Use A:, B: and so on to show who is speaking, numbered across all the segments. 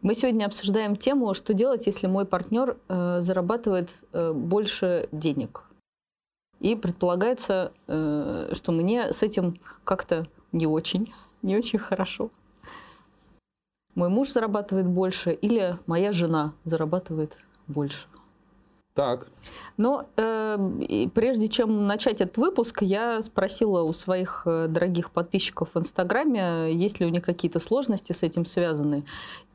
A: Мы сегодня обсуждаем тему, что делать, если мой партнер э, зарабатывает э, больше денег. И предполагается, э, что мне с этим как-то не очень, не очень хорошо. Мой муж зарабатывает больше или моя жена зарабатывает больше.
B: Так.
A: Но э, прежде чем начать этот выпуск, я спросила у своих э, дорогих подписчиков в Инстаграме, есть ли у них какие-то сложности с этим связаны.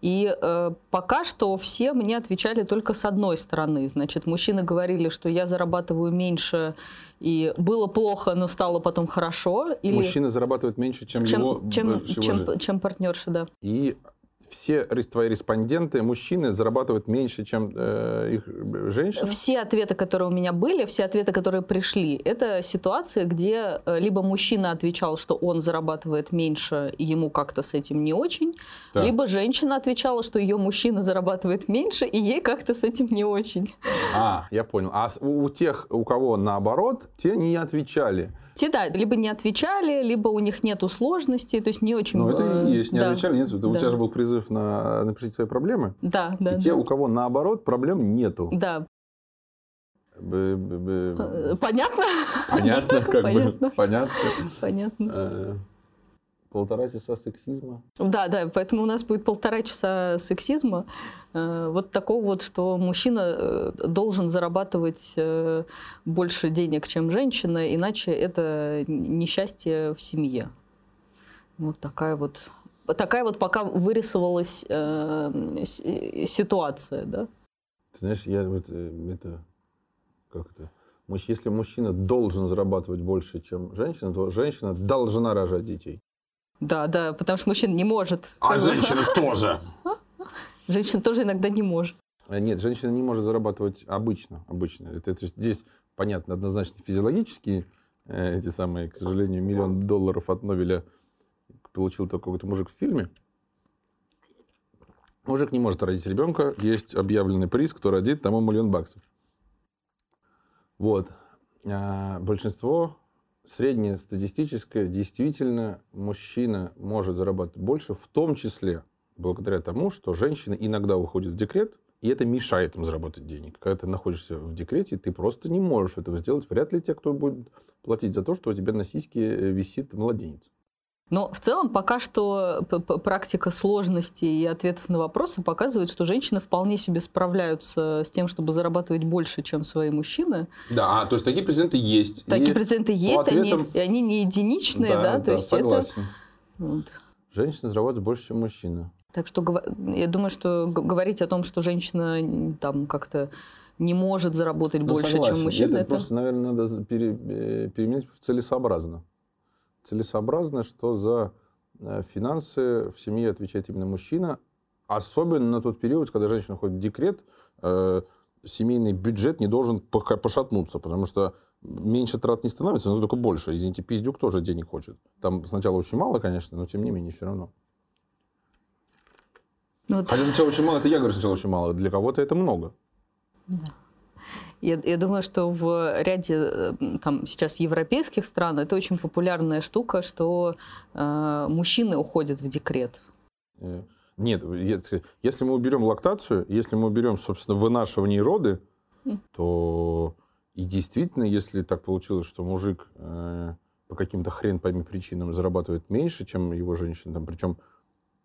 A: И э, пока что все мне отвечали только с одной стороны. Значит, мужчины говорили, что я зарабатываю меньше, и было плохо, но стало потом хорошо.
B: Или... Мужчина зарабатывает меньше, чем, чем его
A: чем, чем, чем партнерша, да.
B: И все твои респонденты, мужчины, зарабатывают меньше, чем э, их женщины?
A: Все ответы, которые у меня были, все ответы, которые пришли, это ситуации, где э, либо мужчина отвечал, что он зарабатывает меньше, и ему как-то с этим не очень, да. либо женщина отвечала, что ее мужчина зарабатывает меньше, и ей как-то с этим не очень.
B: А, я понял. А у тех, у кого наоборот, те не отвечали.
A: Те, да, либо не отвечали, либо у них нет сложностей, то есть не очень...
B: Ну, это и есть, не да. отвечали, нет. Да. У тебя же был призыв на напишите свои проблемы.
A: Да, да.
B: И те, у кого наоборот проблем нету.
A: Да.
B: Понятно?
A: Понятно,
B: как бы. Понятно.
A: Понятно. Э,
B: полтора часа сексизма.
A: Да, да, поэтому у нас будет полтора часа сексизма. Э, вот такого вот, что мужчина э, должен зарабатывать больше денег, чем женщина, иначе это несчастье в семье. Вот такая вот такая вот пока вырисовалась э, ситуация, да.
B: Ты знаешь, я вот э, это как это если мужчина должен зарабатывать больше, чем женщина, то женщина должна рожать детей.
A: Да, да, потому что мужчина не может.
B: А женщина тоже.
A: Женщина тоже иногда не может.
B: А нет, женщина не может зарабатывать обычно. обычно. Это, это здесь, понятно, однозначно физиологические э, эти самые, к сожалению, миллион долларов от Нобеля получил только какой-то мужик в фильме. Мужик не может родить ребенка, есть объявленный приз, кто родит, тому миллион баксов. Вот. А большинство среднее статистическое, действительно, мужчина может зарабатывать больше, в том числе благодаря тому, что женщина иногда уходит в декрет, и это мешает им заработать денег. Когда ты находишься в декрете, ты просто не можешь этого сделать. Вряд ли те, кто будет платить за то, что у тебя на сиське э, висит младенец.
A: Но в целом пока что практика сложности и ответов на вопросы показывает, что женщины вполне себе справляются с тем, чтобы зарабатывать больше, чем свои мужчины.
B: Да, а, то есть такие президенты есть.
A: Такие и президенты есть, ответам... они, они не единичные, да, да, то
B: да,
A: есть
B: согласен. это... Вот. Женщины зарабатывают больше, чем мужчины.
A: Так что я думаю, что говорить о том, что женщина там как-то не может заработать ну, больше, согласен. чем мужчина,
B: это, это просто, наверное, надо пере, э, переменить в целесообразно целесообразно, что за э, финансы в семье отвечает именно мужчина, особенно на тот период, когда женщина ходит в декрет, э, семейный бюджет не должен пошатнуться, потому что меньше трат не становится, но только больше. Извините, пиздюк тоже денег хочет. Там сначала очень мало, конечно, но тем не менее все равно. Ну, вот. Хотя сначала очень мало, это я говорю сначала очень мало, для кого-то это много.
A: Да. Я, я думаю, что в ряде э, там, сейчас европейских стран это очень популярная штука, что э, мужчины уходят в декрет.
B: Э, нет, если мы уберем лактацию, если мы уберем, собственно, вынашивание роды, mm. то и действительно, если так получилось, что мужик э, по каким-то хрен пойми причинам зарабатывает меньше, чем его женщина, там, причем,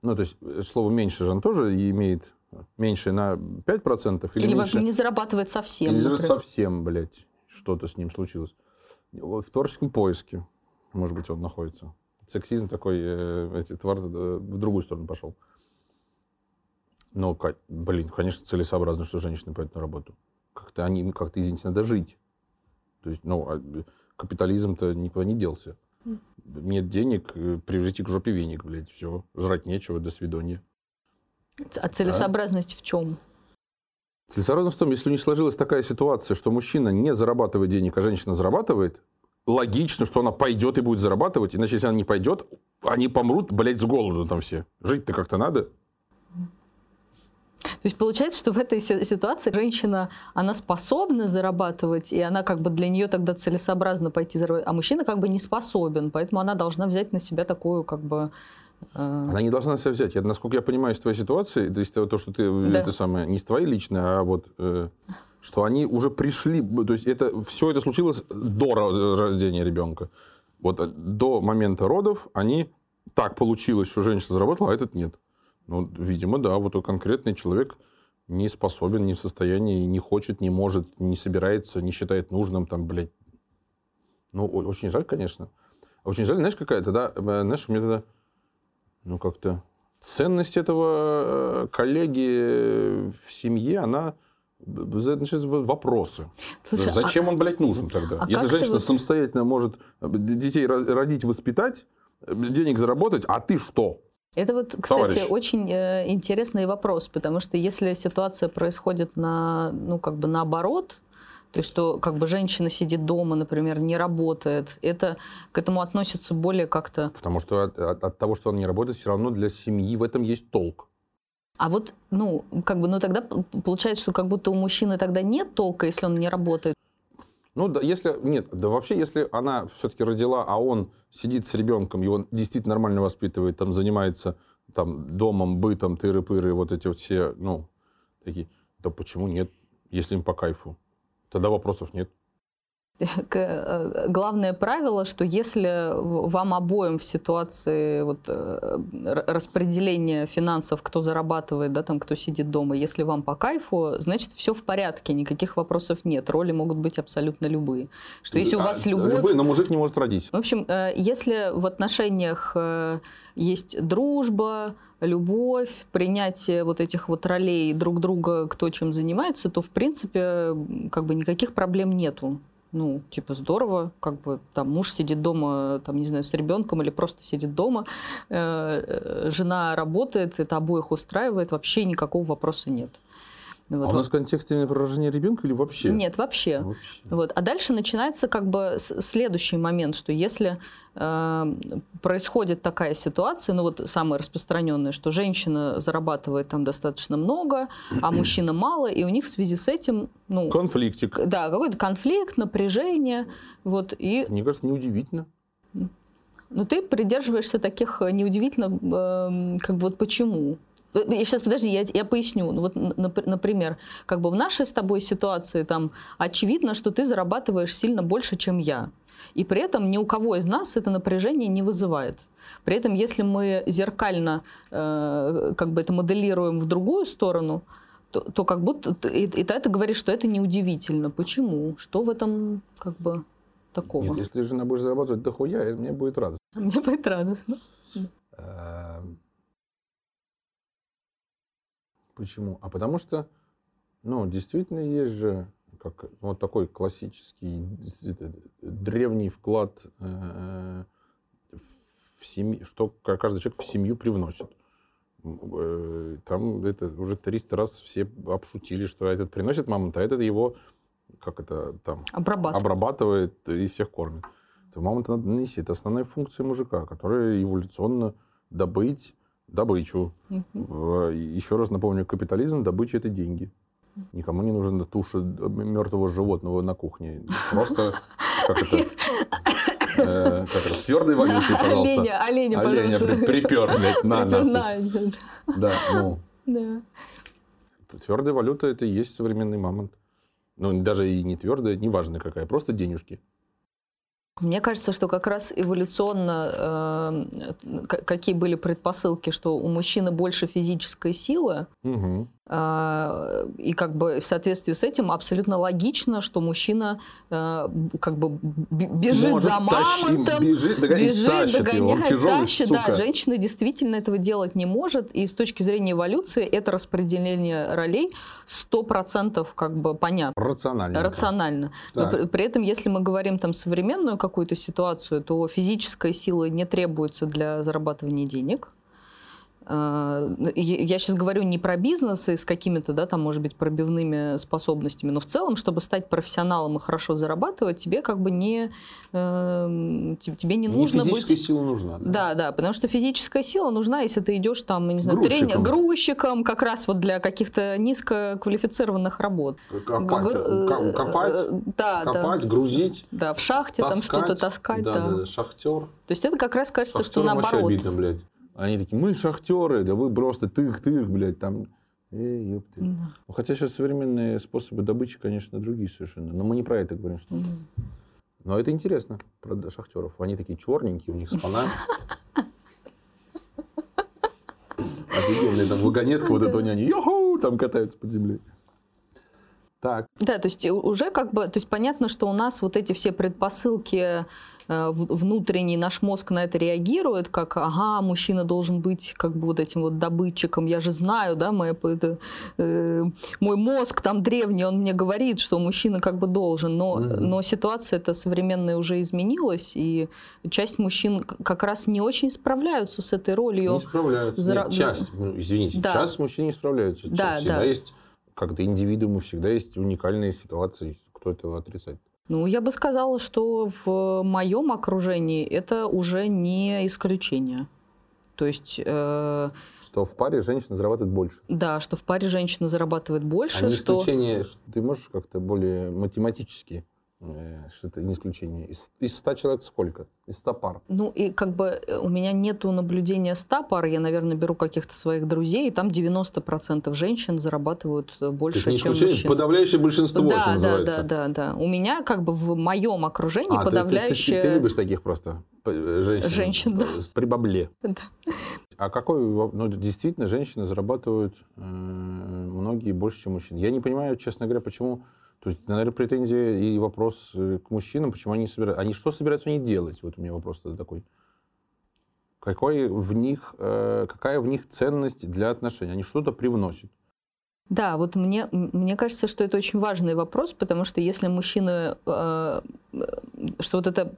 B: ну, то есть э, слово меньше же он тоже имеет меньше на 5% или, или меньше...
A: вообще не зарабатывает совсем.
B: Или не зарабатывает совсем, блядь, что-то с ним случилось. В творческом поиске, может быть, он находится. Сексизм такой, э, эти тварь в другую сторону пошел. Но, блин, конечно, целесообразно, что женщины пойдут на работу. Как-то они, как-то, извините, надо жить. То есть, ну, а капитализм-то никуда не делся. Нет денег, э, привезите к жопе веник, блядь, все. Жрать нечего, до свидания.
A: А целесообразность а? в чем?
B: Целесообразность в том, если у них сложилась такая ситуация, что мужчина не зарабатывает денег, а женщина зарабатывает, логично, что она пойдет и будет зарабатывать, иначе если она не пойдет, они помрут, блядь, с голоду там все. Жить-то как-то надо.
A: То есть получается, что в этой ситуации женщина, она способна зарабатывать, и она как бы для нее тогда целесообразно пойти зарабатывать, а мужчина как бы не способен, поэтому она должна взять на себя такую как бы
B: Она не должна на себя взять. Я, насколько я понимаю из твоей ситуации, то есть то, что ты
A: Да.
B: это самое, не с твоей личной, а вот э, что они уже пришли, то есть это все это случилось до ро- рождения ребенка. Вот э, до момента родов они так получилось, что женщина заработала, а этот нет. Ну, видимо, да, вот конкретный человек не способен, не в состоянии, не хочет, не может, не собирается, не считает нужным, там, блядь. Ну, очень жаль, конечно. Очень жаль, знаешь, какая тогда, э, знаешь, у меня тогда, ну, как-то ценность этого э, коллеги в семье, она б- значит, вопросы.
A: Слушай, а-
B: Зачем он, блядь, нужен тогда?
A: а
B: Если женщина
A: вот-
B: самостоятельно может э, детей родить, воспитать, э, денег заработать, а ты что?
A: Это вот, кстати,
B: Товарищ.
A: очень э, интересный вопрос, потому что если ситуация происходит на, ну, как бы наоборот, то есть что как бы женщина сидит дома, например, не работает, это к этому относится более как-то.
B: Потому что от, от- от того, что он не работает, все равно для семьи в этом есть толк.
A: А вот, ну, как бы, ну тогда получается, что как будто у мужчины тогда нет толка, если он не работает.
B: Ну, да, если... Нет, да вообще, если она все-таки родила, а он сидит с ребенком, его действительно нормально воспитывает, там, занимается там, домом, бытом, тыры-пыры, вот эти вот все, ну, такие, да почему нет, если им по кайфу? Тогда вопросов нет.
A: Э, Главное правило, что если вам обоим в ситуации вот, э, распределения финансов, кто зарабатывает, да, там, кто сидит дома, если вам по кайфу, значит, все в порядке, никаких вопросов нет. Роли могут быть абсолютно любые. Что если у
B: А,
A: вас любовь...
B: любые, но мужик не может родить.
A: В общем, э, если в отношениях есть дружба, любовь, принятие вот этих вот ролей друг друга, кто чем занимается, то, в принципе, как бы никаких проблем нету. Ну, типа, здорово, как бы там муж сидит дома, там, не знаю, с ребенком или просто сидит дома, э, э, жена работает, это обоих устраивает, вообще никакого вопроса нет. Вот.
B: А у нас контекст именно про рождение ребенка или вообще?
A: Нет, вообще.
B: Вообще.
A: Вот. А дальше начинается как бы следующий момент, что если э, происходит такая ситуация, ну вот самая распространенная, что женщина зарабатывает там достаточно много, а мужчина мало, и у них в связи с этим, ну,
B: Конфликтик.
A: да, какой-то конфликт, напряжение, вот, и,
B: Мне кажется, неудивительно.
A: ну, ты придерживаешься таких э, неудивительно, эм, как бы вот почему. Э, Я сейчас, подожди, я, я поясню. Ну, вот, например, как бы в нашей с тобой ситуации там очевидно, что ты зарабатываешь сильно больше, чем я. И при этом ни у кого из нас это напряжение не вызывает. При этом, если мы зеркально э, как бы это моделируем в другую сторону, то, то как будто и, и ты говоришь, что это неудивительно. Почему? Что в этом как бы такого?
B: Нет, если жена будет зарабатывать дохуя, мне будет радостно.
A: Мне будет радостно.
B: Почему? А потому что, ну, действительно есть же как вот такой классический д- древний вклад э, в семью, что ка- каждый человек в семью привносит. Э, Там это уже 300 раз все обшутили, что этот приносит мамонт, а этот его, как это там,
A: Обрабатывать.
B: обрабатывает и всех кормит. То мамонта надо нанести. Это основная функция мужика, которая эволюционно добыть добычу. В- Еще раз напомню, капитализм, добыча – это деньги. Никому не нужна туша мертвого животного на кухне. Просто как это, э, как это в твердой валюте, пожалуйста.
A: Оленя, оленя,
B: Оленя
A: пожалуйста.
B: при- припер, блядь, на,
A: на,
B: Да, ну,
A: да.
B: твердая валюта – это и есть современный мамонт. Ну, даже и не твердая, неважно какая, просто денежки.
A: Мне кажется, что как раз эволюционно э, какие были предпосылки, что у мужчины больше физической силы,
B: Мгм.
A: э, и как бы в соответствии с этим абсолютно логично, что мужчина э, как бы бежит
B: Может,
A: за
B: тащи-
A: мамонтом,
B: бежит, догоняет,
A: бежит,
B: тащит его. Он
A: догоняет,
B: тяжелый,
A: тащит.
B: сука.
A: Да, женщина действительно этого делать не может. И с точки зрения эволюции это распределение ролей 100% как бы понятно.
B: Рационально.
A: Рационально. Но
B: Так.
A: при, при этом, если мы говорим там современную какую-то ситуацию, то физическая сила не требуется для зарабатывания денег. А, я- Я сейчас говорю не про бизнес и с какими-то, да, там, может быть, пробивными способностями, но в целом, чтобы стать профессионалом и хорошо зарабатывать, тебе как бы не, эм, те- тебе не
B: Не
A: нужно
B: физическая
A: быть...
B: сила нужна.
A: Да, да, потому что физическая сила нужна, если ты идешь там, не знаю,
B: Грузчиком.
A: грузчиком, как раз вот для каких-то низкоквалифицированных работ.
B: Копать,
A: Гр-
B: ка- копать,
A: э, да,
B: копать,
A: да.
B: грузить,
A: Да, в шахте там
B: таскать.
A: что-то таскать.
B: Да,
A: Да,
B: да, да, шахтер.
A: То есть это как раз кажется, что
B: Шахтерам вообще
A: наоборот.
B: обидно, блядь. Они такие, мы шахтеры, да вы просто тык-тык, блядь, там. Эй, ёпты.
A: Да.
B: Ну, Хотя сейчас современные способы добычи, конечно, другие совершенно. Но мы не про это говорим.
A: Мгм.
B: Но это интересно про шахтеров. Они такие черненькие, у них спина. Офигенная там вагонетка вот эта у няни. Йоху! Там катаются под землей. Так.
A: Да, то есть у- уже как бы, то есть понятно, что у нас вот эти все предпосылки э, внутренний наш мозг на это реагирует, как, ага, мужчина должен быть как бы вот этим вот добытчиком, я же знаю, да, моя, это, э, мой мозг там древний, он мне говорит, что мужчина как бы должен, но,
B: Мгм.
A: но ситуация эта современная уже изменилась, и часть мужчин как раз не очень справляются с этой ролью.
B: Не справляются.
A: зара-
B: Нет, часть, ну, извините,
A: Да.
B: часть мужчин не справляются.
A: Да,
B: всегда
A: да.
B: есть как-то индивидуумы, всегда есть уникальные ситуации. Кто этого отрицает?
A: Ну, я бы сказала, что в моем окружении это уже не исключение. То есть, э,
B: Что в паре женщина зарабатывает больше.
A: да, что в паре женщина зарабатывает больше,
B: а не
A: что...
B: исключение, что ты можешь как-то более математически, это не исключение. Из, из 100 человек сколько? Из 100 пар.
A: Ну, и как бы э, у меня нету наблюдения 100 пар, я, наверное, беру каких-то своих друзей, и там 90% женщин зарабатывают э,
B: То
A: больше,
B: есть не
A: чем мужчин.
B: подавляющее большинство, что
A: да, да,
B: называется.
A: да, да, да. У меня как бы в моем окружении
B: А, ты- ты- ты-
A: подавляющее...
B: Ты, любишь таких просто э, женщин?
A: Женщин, да.
B: э, С прибабле.
A: Да.
B: А какой, ну, действительно, женщины зарабатывают э, многие больше, чем мужчины. Я не понимаю, честно говоря, почему... То есть, наверное, претензия и вопрос э, к мужчинам, почему они собираются... Они что собираются они делать? Вот у меня вопрос такой. Какой в них, э, какая в них ценность для отношений? Они что-то привносят.
A: Да, вот мне, мне кажется, что это очень важный вопрос, потому что если мужчины, э, э, что вот это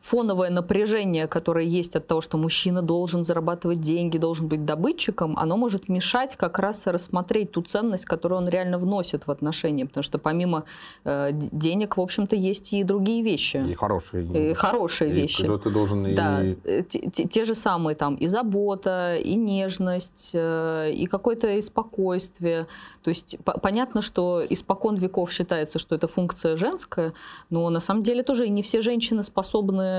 A: фоновое напряжение, которое есть от того, что мужчина должен зарабатывать деньги, должен быть добытчиком, оно может мешать как раз рассмотреть ту ценность, которую он реально вносит в отношения, потому что помимо э, денег, в общем-то, есть и другие вещи,
B: И хорошие.
A: и хорошие
B: И
A: вещи.
B: ты должен и-
A: Да, э, те, те- те же самые там и забота, и нежность, э, и какое-то и спокойствие. То есть по- понятно, что испокон веков считается, что это функция женская, но на самом деле тоже и не все женщины способны,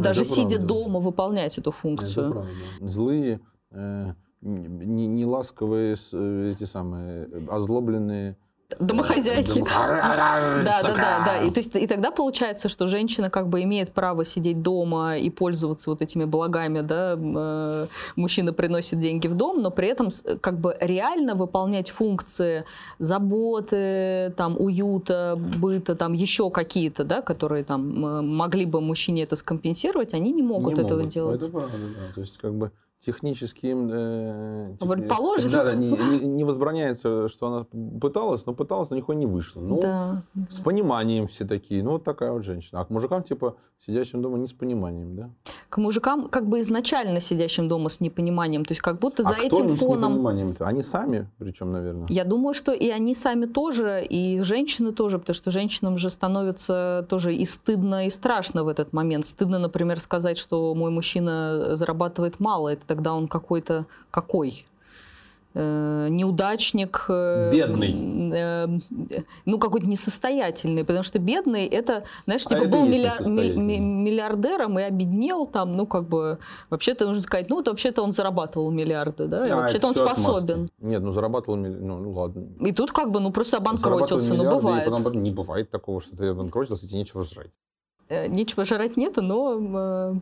A: даже
B: это
A: сидя
B: правда.
A: дома, выполнять эту
B: Это
A: функцию.
B: правда. Злые, э, не, не э, эти самые, э, озлобленные.
A: Домохозяйки. Да, да, да, да. И, то есть, и тогда получается, что женщина как бы имеет право сидеть дома и пользоваться вот этими благами, да, э, мужчина приносит деньги в дом, но при этом с- как бы реально выполнять функции заботы, там, уюта, быта, там, еще какие-то, да, которые там могли бы мужчине это скомпенсировать, они не могут
B: Не
A: этого
B: могут.
A: делать.
B: Это правда, да. То есть, как бы технически им... э,
A: А Вроде
B: тех-
A: положено.
B: Да, да, не, не- не возбраняется, что она пыталась, но пыталась, но нихуя не вышло. Ну,
A: Да.
B: с пониманием все такие. Ну, вот такая вот женщина. А к мужикам, типа, сидящим дома не с пониманием, да?
A: К мужикам как бы изначально сидящим дома с непониманием, то есть как будто за
B: а кто
A: этим
B: им с
A: фоном...
B: непониманием-то? Они сами, причем, наверное.
A: Я думаю, что и они сами тоже, и женщины тоже, потому что женщинам же становится тоже и стыдно, и страшно в этот момент. Стыдно, например, сказать, что мой мужчина зарабатывает мало, это тогда он какой-то какой? Э, неудачник. э,
B: Бедный.
A: э, ну, какой-то несостоятельный, потому что бедный это, знаешь,
B: А
A: типа
B: это
A: был миллиар- миллиардером и обеднел там, ну, как бы, вообще-то нужно сказать, ну, вот вообще-то он зарабатывал миллиарды, да, и
B: А,
A: вообще-то он
B: отмазки.
A: способен.
B: Нет, ну зарабатывал, ну, ну ладно.
A: И тут как бы, ну, просто обанкротился, ну, бывает.
B: И потом не бывает такого, что ты обанкротился, и тебе нечего жрать.
A: Нечего жрать нету, но...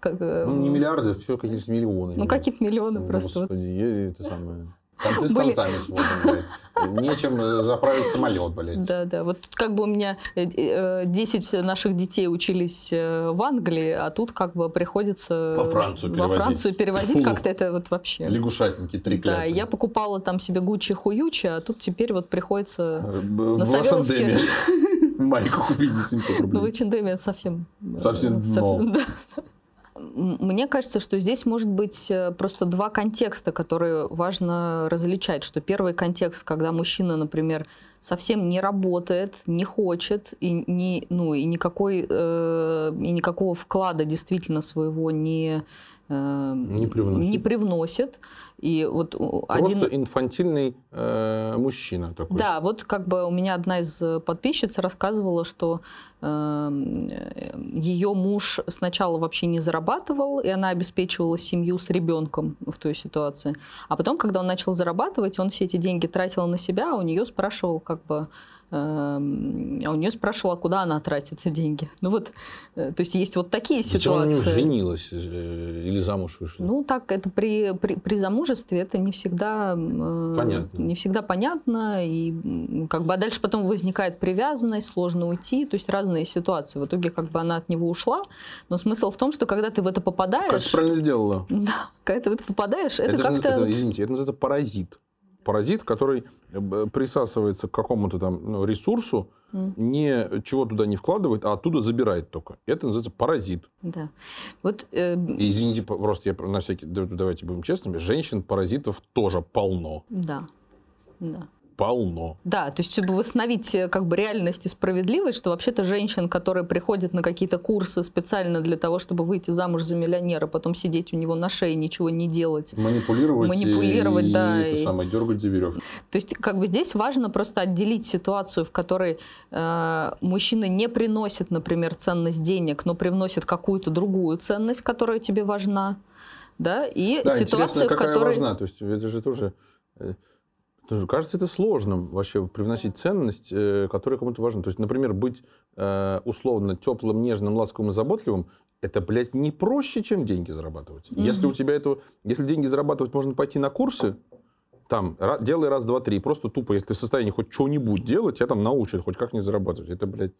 A: как, э,
B: Ну, не миллиарды, все какие-то миллионы.
A: Ну, какие-то миллионы просто. вот.
B: Господи, это самое... Концы с концами блядь. Нечем э, заправить самолет, блядь.
A: Да, да. Вот тут как бы у меня э, э, 10 наших детей учились в Англии, а тут как бы приходится
B: Во Францию
A: во
B: перевозить.
A: Францию перевозить как-то это вот вообще.
B: Лягушатники, три
A: Да, я покупала там себе Гуччи-хуючи, а тут теперь вот приходится... На
B: В
A: Савеловске.
B: H&M майку купить за 700
A: Ну, в
B: рублей.
A: H&M совсем... э,
B: Совсем дно.
A: Мне кажется, что здесь может быть э, просто два контекста, которые важно различать. Что первый контекст, когда мужчина, например, совсем не работает, не хочет и, не, ну, и, никакой, э, и никакого вклада действительно своего не,
B: Не привносит.
A: не привносит. И вот
B: Просто
A: один...
B: инфантильный э, мужчина такой.
A: Да, вот как бы у меня одна из э, подписчиц рассказывала, что ее муж сначала вообще не зарабатывал, и она обеспечивала семью с ребенком в той ситуации. А потом, когда он начал зарабатывать, он все эти деньги тратил на себя, а у нее спрашивал, как бы, эм, а у нее спрашивал, а куда она тратит эти деньги. Ну вот, э, то есть есть вот такие
B: Зачем она не
A: ситуации.
B: женилась э, или замуж вышла?
A: Ну, так это при, при, при замужестве это не всегда э,
B: Понятно.
A: не всегда понятно. И как бы а дальше потом возникает привязанность, сложно уйти. То есть разные ситуации. В итоге как бы она от него ушла. Но смысл в том, что когда ты в это попадаешь,
B: Кажется, правильно сделала.
A: да, когда ты в это попадаешь, это,
B: же
A: как-то...
B: это, извините, это называется паразит. Паразит, который э, присасывается к какому-то там ну, ресурсу,
A: М.
B: ничего туда не вкладывает, а оттуда забирает только. Это называется паразит.
A: Да. Вот э,
B: И извините, просто я на всякий, да- давайте будем честными, женщин-паразитов тоже полно.
A: да. Да.
B: Полно.
A: Да, то есть, чтобы восстановить э, как бы реальность и справедливость, что вообще-то женщин, которые приходят на какие-то курсы специально для того, чтобы выйти замуж за миллионера, потом сидеть у него на шее, ничего не делать.
B: Манипулировать,
A: Манипулировать,
B: и,
A: да,
B: это
A: и-
B: самое, дергать за веревки.
A: То есть, как бы здесь важно просто отделить ситуацию, в которой э, мужчина не приносит, например, ценность денег, но привносит какую-то другую ценность, которая тебе важна, да, и
B: Да, интересно,
A: в
B: какая
A: которой...
B: важна. То есть это же тоже... кажется, это сложным вообще привносить ценность, э, которая кому-то важна. То есть, например, быть э, условно теплым, нежным, ласковым и заботливым, это, блядь, не проще, чем деньги зарабатывать.
A: Мгм.
B: Если у тебя этого... Если деньги зарабатывать можно пойти на курсы, там, делай раз, два, три. Просто тупо, если ты в состоянии хоть что-нибудь делать, тебя там научат хоть как-нибудь зарабатывать. Это, блядь,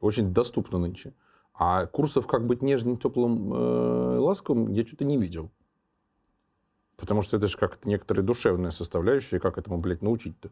B: очень доступно нынче. А курсов, как быть нежным, теплым, э, ласковым, я что-то не видел. Потому что это же как-то некоторая душевная составляющая, как этому, блядь, научить-то.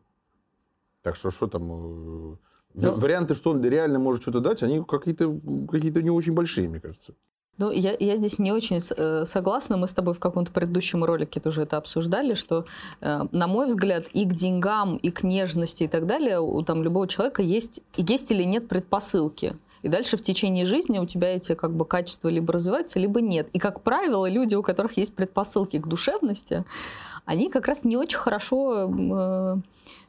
B: Так что что там... э,
A: Ну-
B: Варианты, что он реально может что-то дать, они какие-то какие не очень большие, мне кажется.
A: Ну, я, я здесь не очень э, согласна. Мы с тобой в каком-то предыдущем ролике тоже это обсуждали, что, э, на мой взгляд, и к деньгам, и к нежности и так далее у там, любого человека есть, есть или нет предпосылки. И дальше в течение жизни у тебя эти как бы качества либо развиваются, либо нет. И, как правило, люди, у которых есть предпосылки к душевности, они как раз не очень хорошо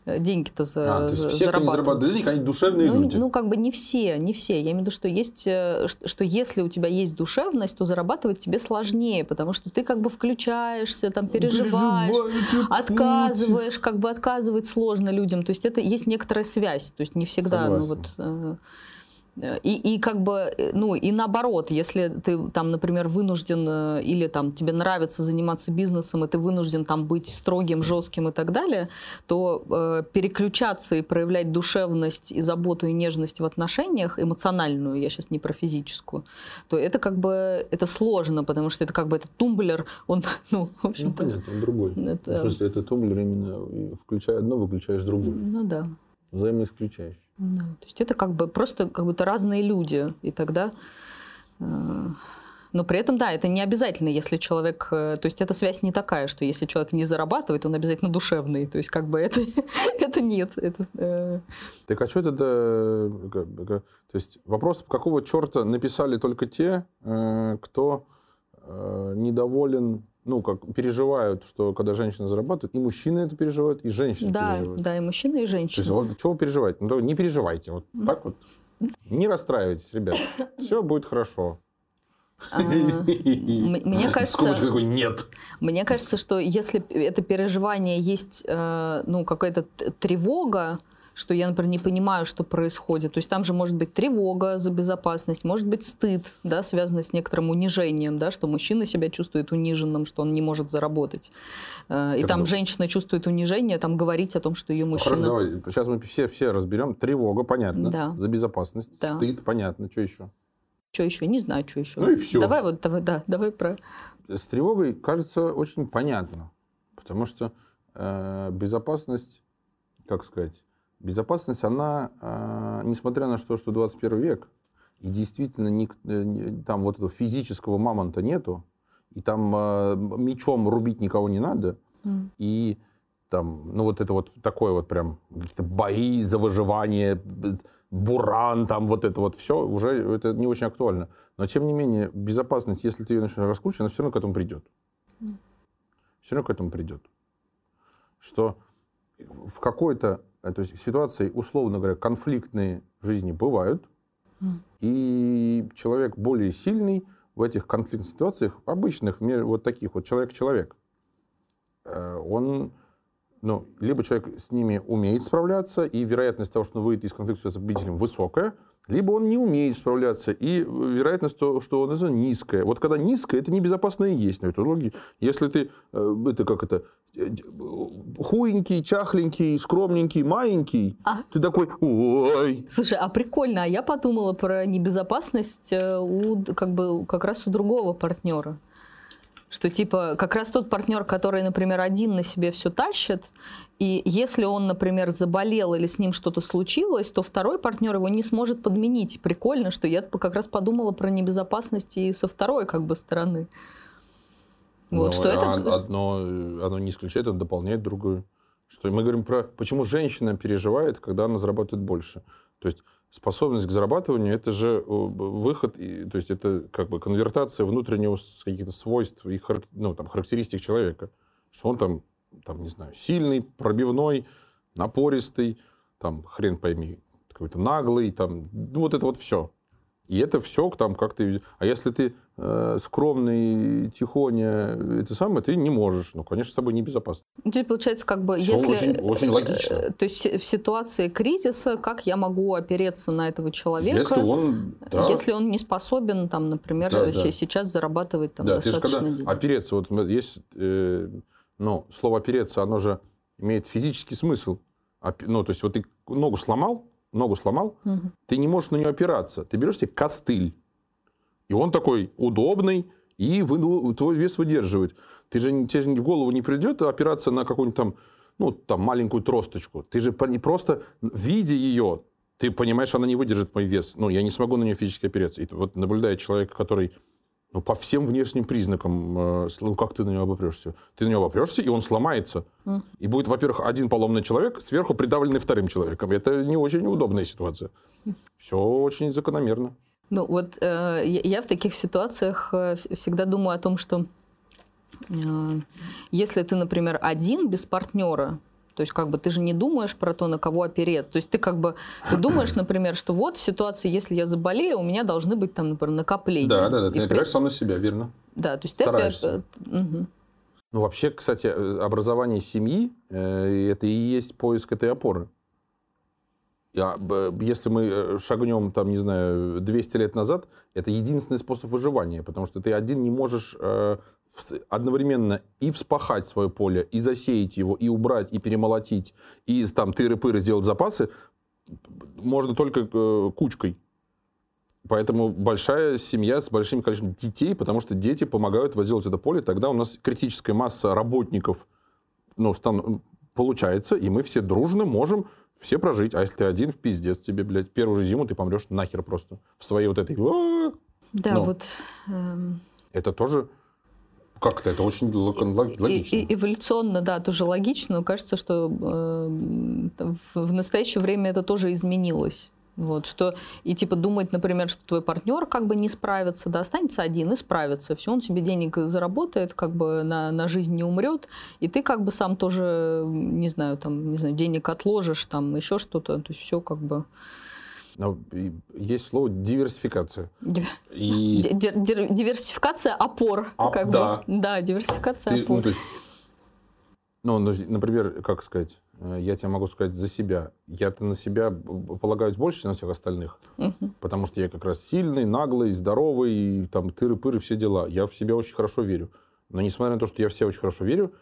A: э, деньги-то за,
B: А, то есть
A: за-
B: все, кто не
A: зарабатывают.
B: зарабатывают денег, они душевные
A: Ну,
B: люди.
A: ну, как бы не все, не все. Я имею в виду, что есть, э, что если у тебя есть душевность, то зарабатывать тебе сложнее, потому что ты как бы включаешься, там переживаешь,
B: Переживаете
A: отказываешь, как бы отказывать сложно людям. То есть это есть некоторая связь, то есть не всегда, ну
B: Согласен.
A: вот. э, э, И, и как бы, э, ну и наоборот, если ты там, например, вынужден э, или там тебе нравится заниматься бизнесом, и ты вынужден там быть строгим, жестким и так далее, то э, переключаться и проявлять душевность и заботу и нежность в отношениях, эмоциональную, я сейчас не про физическую, то это как бы это сложно, потому что это как бы этот тумблер, он, ну, в
B: Ну,
A: общем-то,
B: понятно, он другой.
A: это-
B: В смысле, это тумблер именно включая одно, выключаешь другое.
A: ну да.
B: Взаимоисключающий.
A: Да, то есть это как бы просто как будто разные люди, и тогда... э, Но при этом, да, это не обязательно, если человек... э, То есть эта связь не такая, что если человек не зарабатывает, он обязательно душевный. То есть как бы это, это нет. Это, э,
B: Так а что это... да, То есть вопрос, какого черта написали только те, э, кто недоволен, ну, как переживают, что когда женщина зарабатывает, и мужчины это переживают, и женщины
A: Да,
B: переживают.
A: да, и мужчина, и
B: То есть вот чего вы переживаете? Ну, не переживайте. Вот так вот. Не расстраивайтесь, ребят. Все будет хорошо.
A: А, Мне кажется...
B: Такой, нет.
A: Мне кажется, что если это переживание есть, э, ну, какая-то тревога, что я, например, не понимаю, что происходит. То есть там же может быть тревога за безопасность, может быть стыд, да, связанный с некоторым унижением, да, что мужчина себя чувствует униженным, что он не может заработать. Э, И там
B: ну-
A: женщина чувствует унижение, там говорить о том, что ее мужчина...
B: Хорошо, давай. Сейчас мы все, все разберем. Тревога, понятно.
A: Да.
B: За безопасность.
A: Да.
B: Стыд, понятно. Что еще?
A: Что еще? Не знаю, что еще.
B: Ну и всё.
A: Давай вот, давай, да, давай про...
B: С тревогой кажется очень понятно. Потому что э, безопасность, как сказать, безопасность, она, э, несмотря на то, что 21 век, и действительно ник- э, не- там вот этого физического мамонта нету, и там э, мечом рубить никого не надо,
A: М.
B: и там, ну вот это вот такое вот прям какие-то бои за выживание, буран, там вот это вот все, уже это не очень актуально. Но, тем не менее, безопасность, если ты ее начнешь раскручивать, она все равно к этому придет. Все равно к этому придет. Что в какой-то то есть ситуации, условно говоря, конфликтные в жизни бывают, и человек более сильный в этих конфликтных ситуациях, обычных, вот таких вот человек-человек, э, он ну, либо человек с ними умеет справляться, и вероятность того, что он выйдет из конфликта с победителем, высокая, либо он не умеет справляться, и вероятность того, что он это низкая. Вот когда низкая, это небезопасно и есть на эту Если ты, э, это как это, э, хуенький, чахленький, скромненький, маленький, а? ты такой, ой.
A: Слушай, а прикольно, а я подумала про небезопасность э, у, как бы, как раз у другого партнера. Что типа как раз тот партнер, который, например, один на себе все тащит, и если он, например, заболел или с ним что-то случилось, то второй партнер его не сможет подменить. Прикольно, что я как раз подумала про небезопасность и со второй как бы стороны.
B: Вот, ну, что это... Одно, оно не исключает, оно дополняет другую. Что мы говорим про, почему женщина переживает, когда она зарабатывает больше. То есть способность к зарабатыванию это же э, выход, то есть это как бы конвертация внутреннего каких-то свойств и ну, там, характеристик человека. Что он там, там, не знаю, сильный, пробивной, напористый, там, хрен пойми, какой-то наглый, там, ну, вот это вот все. И это все там как ты... А если ты э, скромный, тихоня, это самое, ты не можешь. Ну, конечно, с собой небезопасно.
A: Здесь получается, как бы, все если... Очень, очень логично. Э, то есть в ситуации кризиса, как я могу опереться на этого человека,
B: если он, да.
A: если он не способен, там, например, да, да. сейчас зарабатывать там, да, достаточно
B: ты же, когда Опереться, вот есть, э, ну, слово опереться, оно же имеет физический смысл. Ну, то есть вот ты ногу сломал, ногу сломал, угу. ты не можешь на нее опираться. Ты берешь себе костыль, и он такой удобный, и вы, твой вес выдерживает. Ты же, тебе в голову не придет опираться на какую-нибудь там, ну, там, маленькую тросточку. Ты же не просто, видя ее, ты понимаешь, она не выдержит мой вес. Ну, я не смогу на нее физически опереться. И вот наблюдая человека, который ну, по всем внешним признакам, э, ну, как ты на него обопрешься? Ты на него обопрешься, и он сломается. Mm. И будет, во-первых, один поломный человек, сверху придавленный вторым человеком. Это не очень удобная ситуация. Все очень закономерно.
A: Ну, вот э, я в таких ситуациях э, всегда думаю о том, что э, если ты, например, один без партнера, то есть как бы ты же не думаешь про то, на кого опереться. То есть ты как бы ты думаешь, например, что вот в ситуации, если я заболею, у меня должны быть там, например, накопления.
B: Да, да, да. Ты опираешь сам на себя, верно.
A: Да, то есть
B: Стараешься. ты опять... Угу. Ну, вообще, кстати, образование семьи э, это и есть поиск этой опоры. Если мы э, шагнем, там, не знаю, 200 лет назад, это единственный способ выживания, потому что ты один не можешь э, одновременно и вспахать свое поле, и засеять его, и убрать, и перемолотить, и там тыры-пыры сделать запасы, можно только э, кучкой. Поэтому большая семья с большим количеством детей, потому что дети помогают возделать это поле, тогда у нас критическая масса работников ну, стан, получается, и мы все дружно можем все прожить. А если ты один, в пиздец тебе, блядь, первую же зиму ты помрешь нахер просто в своей вот этой...
A: Да, ну, вот... Эм...
B: Это тоже как-то это очень логично.
A: И, эволюционно, да, тоже логично, но кажется, что э, в настоящее время это тоже изменилось. Вот, что, и типа думать, например, что твой партнер как бы не справится, да, останется один и справится. Все, он тебе денег заработает, как бы на, на жизнь не умрет, и ты как бы сам тоже, не знаю, там, не знаю, денег отложишь, там, еще что-то, то есть все как бы...
B: Но есть слово диверсификация.
A: Див... И... Диверсификация опор.
B: А, как да.
A: Бы. Да, диверсификация Ты, опор.
B: Ну, то есть, ну, например, как сказать, э, я тебе могу сказать за себя. Я-то на себя полагаюсь больше, чем на всех остальных. Угу. Потому что я как раз сильный, наглый, здоровый, там, тыры-пыры, все дела. Я в себя очень хорошо верю. Но несмотря на то, что я в себя очень хорошо верю,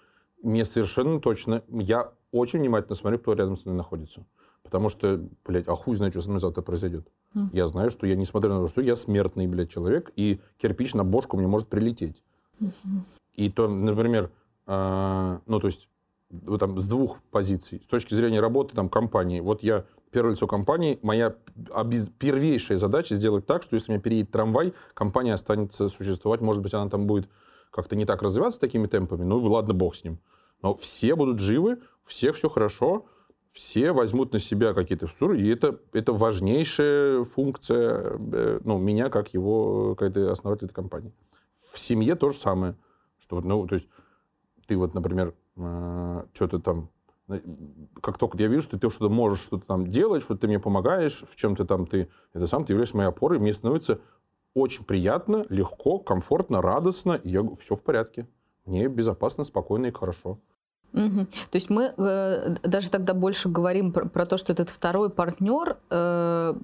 B: мне совершенно точно, я очень внимательно смотрю, кто рядом с мной находится. Потому что, блядь, а хуй знает, что со мной завтра произойдет. Mm. Я знаю, что я, несмотря на то, что я смертный, блядь, человек, и кирпич на бошку мне может прилететь. Mm-hmm. И то, например, э, ну, то есть, вот там с двух позиций. С точки зрения работы там компании. Вот я первое лицо компании, моя первейшая задача сделать так, что если у меня переедет трамвай, компания останется существовать. Может быть, она там будет как-то не так развиваться такими темпами. Ну, ладно, бог с ним. Но все будут живы, всех все хорошо все возьмут на себя какие-то структуры, и это, это важнейшая функция э, ну, меня, как его как основателя этой компании. В семье то же самое. Что, ну, то есть ты вот, например, э, что-то там как только я вижу, что ты что-то можешь что-то там делать, что ты мне помогаешь, в чем-то там ты, это сам, ты являешься моей опорой, мне становится очень приятно, легко, комфортно, радостно, и я, все в порядке. Мне безопасно, спокойно и хорошо.
A: Угу. То есть мы э, даже тогда больше говорим про, про то, что этот второй партнер, э,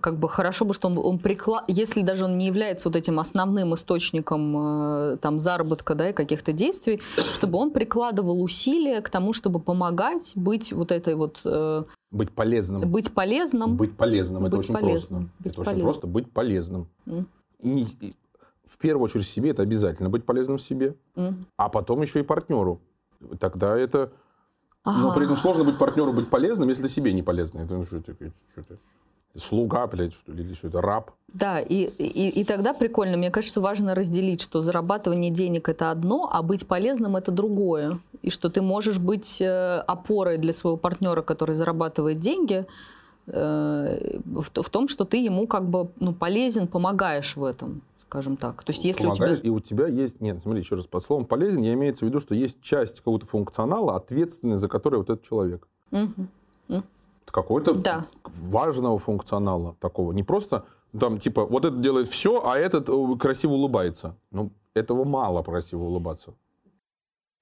A: как бы хорошо бы, что он, он прикла... если даже он не является вот этим основным источником э, там заработка, да, и каких-то действий, чтобы он прикладывал усилия к тому, чтобы помогать быть вот этой вот э,
B: быть полезным.
A: Быть полезным.
B: Быть полезным. Быть это очень полезным. просто. Быть это полезным. очень просто быть полезным. Mm. И, и в первую очередь себе это обязательно быть полезным себе, mm. а потом еще и партнеру тогда это... Ага. Но при этом сложно быть партнеру, быть полезным, если себе не полезно. Это что, что, что слуга, блядь, что ли, или что это раб.
A: Да, и, и, и тогда прикольно. Мне кажется, важно разделить, что зарабатывание денег это одно, а быть полезным это другое. И что ты можешь быть э, опорой для своего партнера, который зарабатывает деньги, э, в, в том, что ты ему как бы ну, полезен, помогаешь в этом скажем так. То есть если
B: Помогаешь, у тебя... и у тебя есть... Нет, смотри, еще раз, под словом полезен я имею в виду, что есть часть какого-то функционала, ответственный за который вот этот человек. Угу. Какой-то да. важного функционала такого. Не просто там, типа, вот это делает все, а этот э, красиво улыбается. Ну, этого мало красиво улыбаться.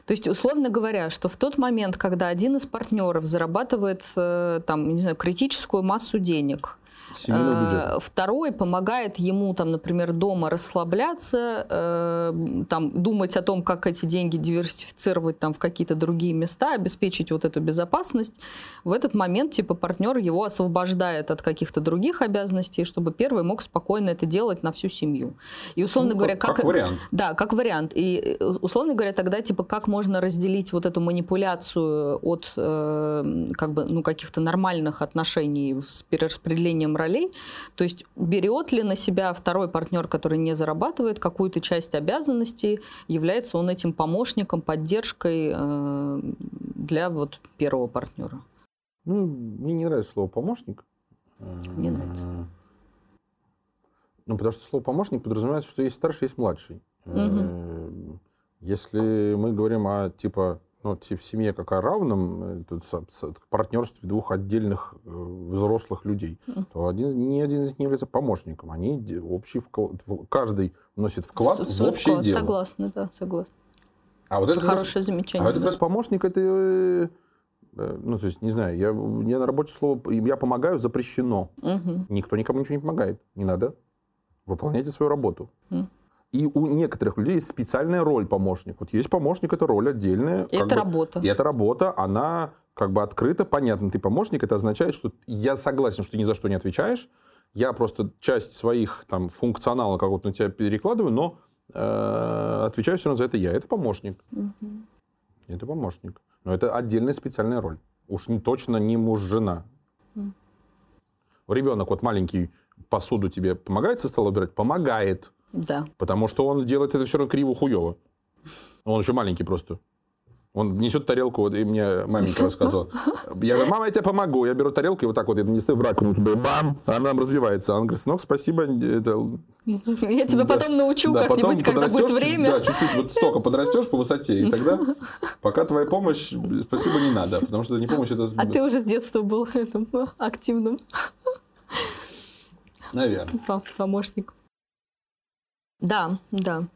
A: То есть, условно говоря, что в тот момент, когда один из партнеров зарабатывает, э, там, не знаю, критическую массу денег, Семейного бюджета. Второй помогает ему, там, например, дома расслабляться, э, там, думать о том, как эти деньги диверсифицировать там, в какие-то другие места, обеспечить вот эту безопасность. В этот момент типа партнер его освобождает от каких-то других обязанностей, чтобы первый мог спокойно это делать на всю семью. И условно ну, говоря,
B: как, как вариант.
A: Да, как вариант. И условно говоря, тогда типа как можно разделить вот эту манипуляцию от э, как бы ну каких-то нормальных отношений с перераспределением ролей. То есть берет ли на себя второй партнер, который не зарабатывает, какую-то часть обязанностей, является он этим помощником, поддержкой э, для вот первого партнера?
B: Ну, мне не нравится слово помощник.
A: Не нравится.
B: Ну, потому что слово помощник подразумевается, что есть старший, есть младший. Угу. Если мы говорим о типа ну, в семье как о равном, э, партнерстве двух отдельных э, взрослых людей, то один, ни один из них не является помощником. Они общий вклад, каждый вносит вклад в, в общее вклад. дело.
A: Согласна, да, согласна.
B: А вот это
A: Хорошее
B: раз,
A: замечание.
B: А это как раз помощник, это, э, ну, то есть, не знаю, я, мне на работе слово «я помогаю» запрещено. Угу. Никто никому ничего не помогает. Не надо. Выполняйте свою работу. Угу. И у некоторых людей есть специальная роль помощник. Вот есть помощник, это роль отдельная.
A: И это бы, работа.
B: И эта работа, она как бы открыта, понятно, ты помощник, это означает, что я согласен, что ты ни за что не отвечаешь, я просто часть своих там функционала как-то на тебя перекладываю, но э, отвечаю все равно за это я. Это помощник. Угу. Это помощник. Но это отдельная специальная роль. Уж не, точно не муж-жена. Угу. Ребенок вот маленький посуду тебе помогает со стола убирать? Помогает.
A: Да.
B: Потому что он делает это все равно криво хуево. Он еще маленький просто. Он несет тарелку, вот, и мне маменька рассказывала. Я говорю, мама, я тебе помогу. Я беру тарелку, и вот так вот, я несу в раковину туда, бам, она там разбивается. Он говорит, сынок, спасибо. Это...
A: Я тебя да. потом научу да, как-нибудь, когда будет время.
B: Да, чуть-чуть вот столько подрастешь по высоте, и тогда пока твоя помощь, спасибо, не надо, потому что не помощь это...
A: А ты уже с детства был этим, активным.
B: Наверное.
A: Помощник. Да, да.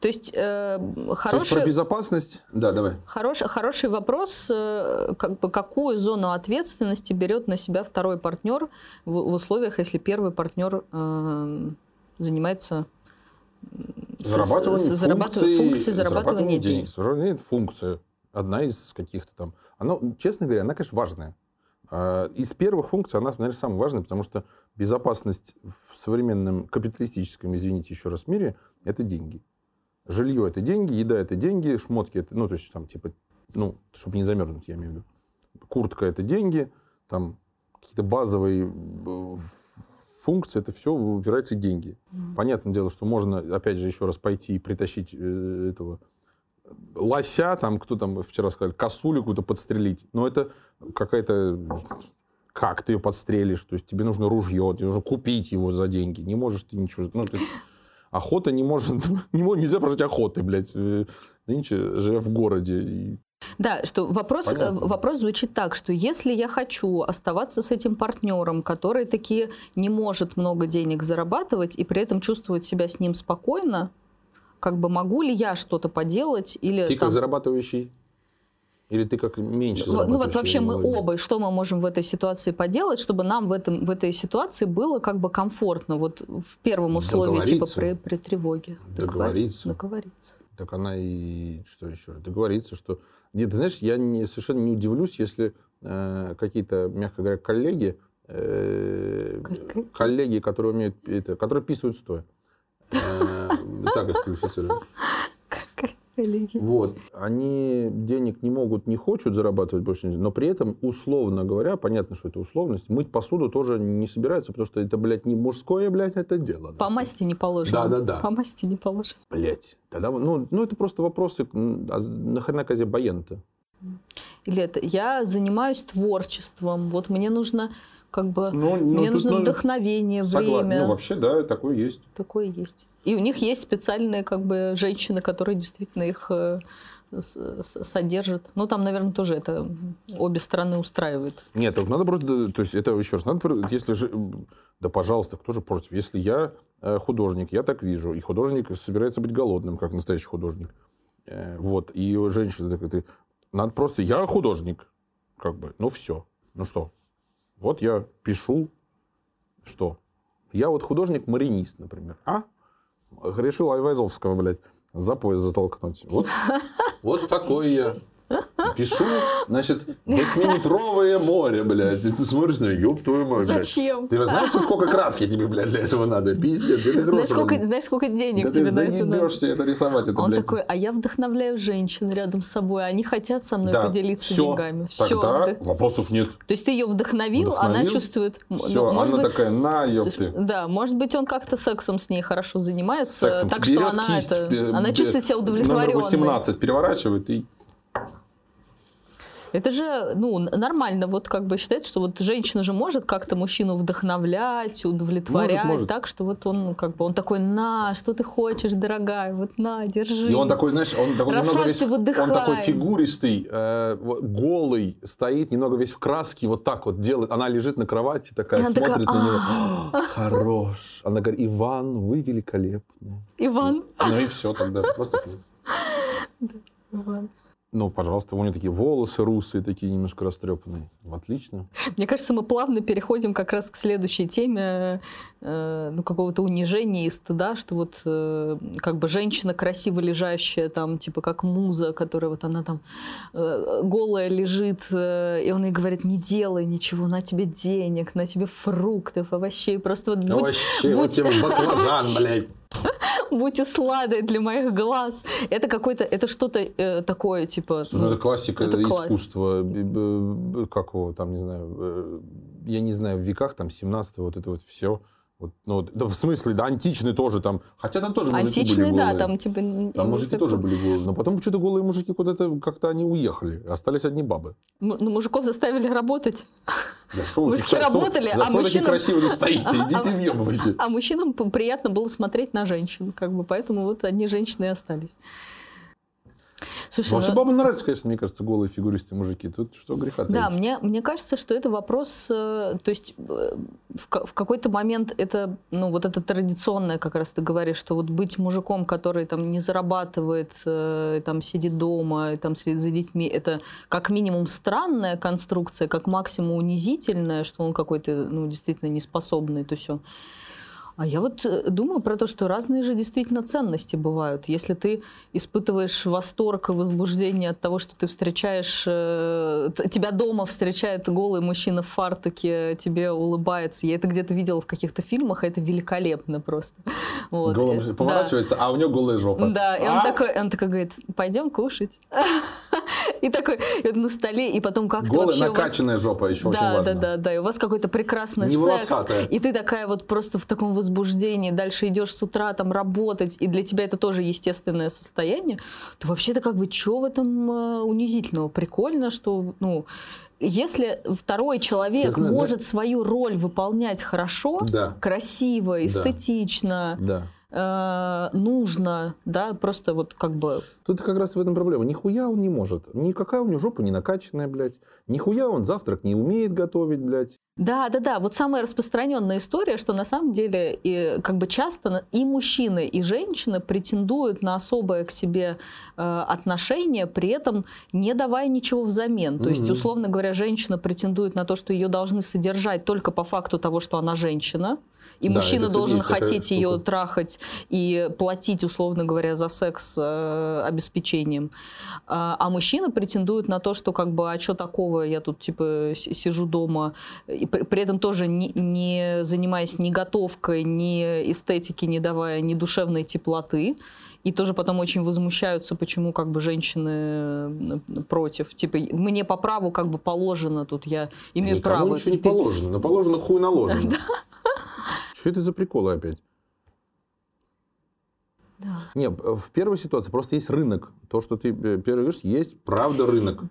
A: То есть э, хороший... То есть
B: про безопасность... Да, давай.
A: Хороший, хороший вопрос, э, как бы какую зону ответственности берет на себя второй партнер в, в условиях, если первый партнер э, занимается
B: зарабатыванием
A: с, функции, функции зарабатывания денег.
B: денег. Функция одна из каких-то там... Она, честно говоря, она, конечно, важная. А, из первых функций она, наверное, самая важная, потому что безопасность в современном капиталистическом, извините еще раз, мире – это деньги. Жилье – это деньги, еда – это деньги, шмотки – это, ну, то есть, там, типа, ну, чтобы не замерзнуть, я имею в виду. Куртка – это деньги, там, какие-то базовые э, функции, это все упирается деньги. Mm. Понятное дело, что можно, опять же, еще раз пойти и притащить э, этого лося, там, кто там вчера сказал, косулю какую-то подстрелить. Но это какая-то... Как ты ее подстрелишь? То есть тебе нужно ружье, тебе нужно купить его за деньги. Не можешь ты ничего... Ну, ты... Охота не может... Не нельзя прожить охоты, блядь. э, Нынче, живя в городе. И
A: Да, что вопрос, э,
B: Понятно.
A: вопрос звучит так, что если я хочу оставаться с этим партнером, который таки не может много денег зарабатывать и при этом чувствовать себя с ним спокойно, как бы могу ли я что-то поделать или
B: Ты
A: там-
B: как зарабатывающий? Или ты как меньше
A: Ну, Ну вот вообще мы оба, что мы можем в этой ситуации поделать, чтобы нам в, этом, в этой ситуации было как бы комфортно, вот в первом условии, типа при, при тревоге.
B: Договориться.
A: Договориться.
B: Так она и что еще? Договориться, что... Нет, ты знаешь, я не, совершенно не удивлюсь, если э, какие-то, мягко говоря, коллеги, э,
A: коллеги,
B: которые умеют, это, которые писают стоя. Так их квалифицируют.
A: Коллеги.
B: Вот. Они денег не могут, не хочут зарабатывать больше, но при этом, условно говоря, понятно, что это условность, мыть посуду тоже не собираются, потому что это, блядь, не мужское, блядь, это дело.
A: По масти не положено.
B: Да-да-да.
A: По масти не положено.
B: Блядь. Тогда, ну, ну, это просто вопросы, а нахрена козе баян-то?
A: Или это я занимаюсь творчеством, вот мне нужно как бы
B: Ну,
A: мне нужно вдохновение, время.
B: Ну, вообще, да, такое есть.
A: Такое есть. И у них есть специальные как бы женщины, которые действительно их э, с- с- содержат. Ну, там, наверное, тоже это обе стороны устраивает.
B: Нет, так надо просто, то есть это еще раз, надо, если же, да, пожалуйста, кто же против? Если я э, художник, я так вижу, и художник собирается быть голодным, как настоящий художник, э, вот, и женщина такая, ты, надо просто, я художник, как бы, ну все, ну что, вот я пишу, что, я вот художник-маринист, например, а? Решил Айвазовского, блядь, за пояс затолкнуть. Вот, вот такой я. Пишу, значит, восьмиметровое море, блядь. И ты смотришь на ёб твою мать, блядь.
A: Зачем?
B: Ты знаешь, сколько краски тебе, блядь, для этого надо? Пиздец, это
A: Знаешь
B: грош.
A: сколько, знаешь, сколько денег
B: Да
A: тебе
B: ты
A: на это надо?
B: заебешься это рисовать, это,
A: Он
B: блядь.
A: такой, а я вдохновляю женщин рядом с собой, они хотят со мной
B: Да,
A: поделиться
B: всё.
A: деньгами. Все.
B: Тогда вопросов нет.
A: То есть ты ее вдохновил, она чувствует...
B: Все,
A: ну,
B: она
A: быть,
B: такая, на, ёб
A: Слушай,
B: ты.
A: Да, может быть, он как-то сексом с ней хорошо занимается,
B: Сексом.
A: так что она, это, она чувствует себя удовлетворенной.
B: Номер 18 переворачивает и...
A: Это же, ну, нормально, вот как бы считается, что вот женщина же может как-то мужчину вдохновлять, удовлетворять,
B: Может, может.
A: так что вот он, ну, как бы, он такой, на, что ты хочешь, дорогая, вот на, держи.
B: И он такой, знаешь, он такой немного весь,
A: выдыхай.
B: он такой фигуристый, э, голый, стоит, немного весь в краске, вот так вот делает. Она лежит на кровати, такая,
A: она
B: смотрит
A: такая,
B: на него. «А, Хорош. Она говорит, Иван, вы великолепны.
A: Иван.
B: Ну и все тогда. Просто.
A: Иван.
B: Ну, пожалуйста, у нее такие волосы русые, такие немножко растрепанные. Отлично.
A: Мне кажется, мы плавно переходим как раз к следующей теме э, ну, какого-то унижения и стыда, что вот э, как бы женщина красиво лежащая там, типа как муза, которая вот она там э, голая лежит, э, и он ей говорит, не делай ничего, на тебе денег, на тебе фруктов, овощей, просто вот будь,
B: вот
A: будь-
B: тебе баклажан, блядь.
A: будь усладой для моих глаз. Это какой-то, это что-то э, такое, типа...
B: Ну, это классика
A: это класс.
B: искусства. Б- Как его там, не знаю, э, я не знаю, в веках там 17 вот это вот все. Вот, ну, вот, да, в смысле, да, античный тоже там. Хотя там тоже мужики
A: Античные,
B: были
A: да,
B: голые.
A: там типа...
B: Там мужики
A: такое-
B: тоже были голые. Но потом что-то голые мужики куда-то как-то они уехали. Остались одни бабы.
A: М- ну, мужиков заставили работать.
B: Да шо
A: Мужики
B: что-
A: работали,
B: за
A: а
B: что
A: мужчинам-
B: красиво стоите? Идите
A: А-
B: въебывайте.
A: А мужчинам п- приятно было смотреть на женщин, как бы, поэтому вот одни женщины и остались. Слушай,
B: Вообще
A: ну,
B: бабам нравятся, конечно, мне кажется, голые фигуристы мужики. Тут что греха
A: да,
B: таить.
A: мне, мне кажется, что это вопрос, э, то есть э, в, в какой-то момент это, ну, вот это традиционное, как раз ты говоришь, что вот быть мужиком, который там не зарабатывает, э, там сидит дома, там следит за детьми, это как минимум странная конструкция, как максимум унизительная, что он какой-то, ну, действительно неспособный, то все. А я вот э, думаю про то, что разные же действительно ценности бывают. Если ты испытываешь восторг и возбуждение от того, что ты встречаешь, э, тебя дома встречает голый мужчина в фартуке, тебе улыбается. Я это где-то видела в каких-то фильмах, а это великолепно просто. Вот.
B: Голый
A: Э,
B: мужик
A: да.
B: поворачивается, а у него голая жопа.
A: Да, и он
B: А?
A: такой, он такой говорит, пойдем кушать. И такой вот на столе, и потом как ты
B: Голая
A: вообще... у вас-
B: накачанная жопа еще очень
A: да,
B: важно.
A: да, да, да. И у вас какой-то прекрасный
B: Не
A: секс.
B: волосатая.
A: И ты такая вот просто в таком возбуждении возбуждении, дальше идешь с утра там работать, и для тебя это тоже естественное состояние, то вообще-то как бы что в этом э, унизительного? Прикольно, что, ну, если второй человек
B: Честно,
A: может свою роль выполнять хорошо,
B: Да.
A: красиво, эстетично,
B: Да.
A: Э, нужно, да, просто вот как бы
B: Тут как раз в этом проблема. Нихуя он не может. Никакая у него жопа не накачанная, блядь. Нихуя он завтрак не умеет готовить, блядь.
A: Да, да, да. Вот самая распространенная история, что на самом деле и, как бы часто и мужчины, и женщины претендуют на особое к себе э, отношение, при этом не давая ничего взамен. То есть,
B: Мгм.
A: условно говоря, женщина претендует на то, что ее должны содержать только по факту того, что она женщина. И
B: Да,
A: мужчина должен хотеть ее
B: штука.
A: трахать и платить, условно говоря, за секс э, обеспечением. А, а мужчина претендует на то, что как бы, а что такого, я тут типа сижу дома, и при, при этом тоже не, не занимаясь ни готовкой, ни эстетики, не давая ни душевной теплоты. И тоже потом очень возмущаются, почему как бы женщины против. Типа, мне по праву как бы положено тут, я имею
B: Никому
A: право.
B: ничего не положено. На положено хуй наложено. Что это за приколы опять?
A: Да.
B: Не, в первой ситуации просто есть рынок. То, что ты э, первый говоришь, есть правда рынок.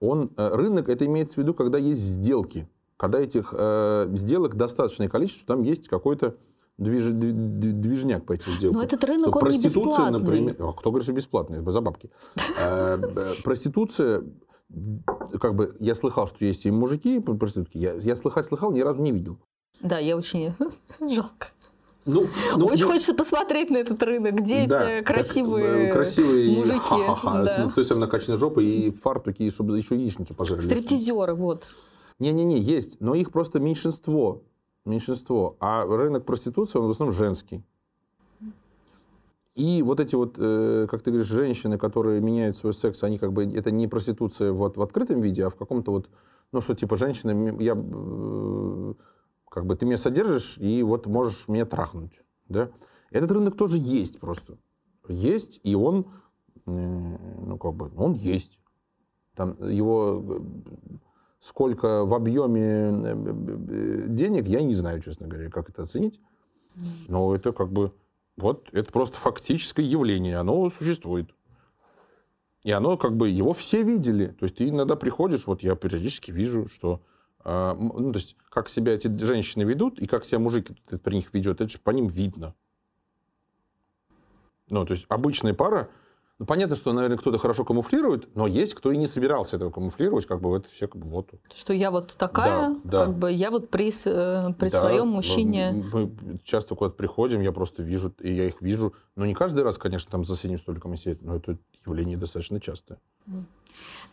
B: Он, э, рынок, это имеется в виду, когда есть сделки. Когда этих э, сделок достаточное количество, там есть какой-то движ- дви- дви- движняк по этим сделкам.
A: Но этот рынок,
B: Что
A: он не
B: проституция,
A: бесплатный.
B: например... А кто говорит, что бесплатный? За бабки. Э, Проституция, как бы, я слыхал, что есть и мужики, проститутки. Я, я слыхать слыхал, ни разу не видел.
A: Да, я очень жалко.
B: Ну, ну,
A: Очень
B: ну,
A: хочется посмотреть на этот рынок, где
B: да,
A: эти
B: так,
A: красивые,
B: э, красивые
A: мужики.
B: ха-ха-ха,
A: да.
B: с той самой накачанной жопой и фартуки, чтобы еще яичницу пожарили.
A: Стриптизеры, вот.
B: Не-не-не, есть, но их просто меньшинство. Меньшинство. А рынок проституции, он в основном женский. И вот эти вот, э, как ты говоришь, женщины, которые меняют свой секс, они как бы, это не проституция вот в открытом виде, а в каком-то вот, ну что, типа, женщина, м- я, э, как бы, ты меня содержишь, и вот можешь меня трахнуть, да? Этот рынок тоже есть просто. Есть, и он, э, ну, как бы, он есть. Там его э, сколько в объеме э, денег, я не знаю, честно говоря, как это оценить. Но это как бы, вот, это просто фактическое явление, оно существует. И оно как бы, его все видели. То есть ты иногда приходишь, вот я периодически вижу, что ну, то есть, как себя эти женщины ведут и как себя мужик этот при них ведет, это же по ним видно. Ну, то есть обычная пара, ну, понятно, что, наверное, кто-то хорошо камуфлирует, но есть, кто и не собирался этого камуфлировать, как бы это все как бы вот.
A: Что я вот такая,
B: Да, да.
A: как бы я вот при, э, при
B: Да,
A: своем
B: м-
A: мужчине.
B: Мы часто куда-то приходим, я просто вижу, и я их вижу. Но не каждый раз, конечно, там за соседним столиком сидят, но это явление достаточно частое.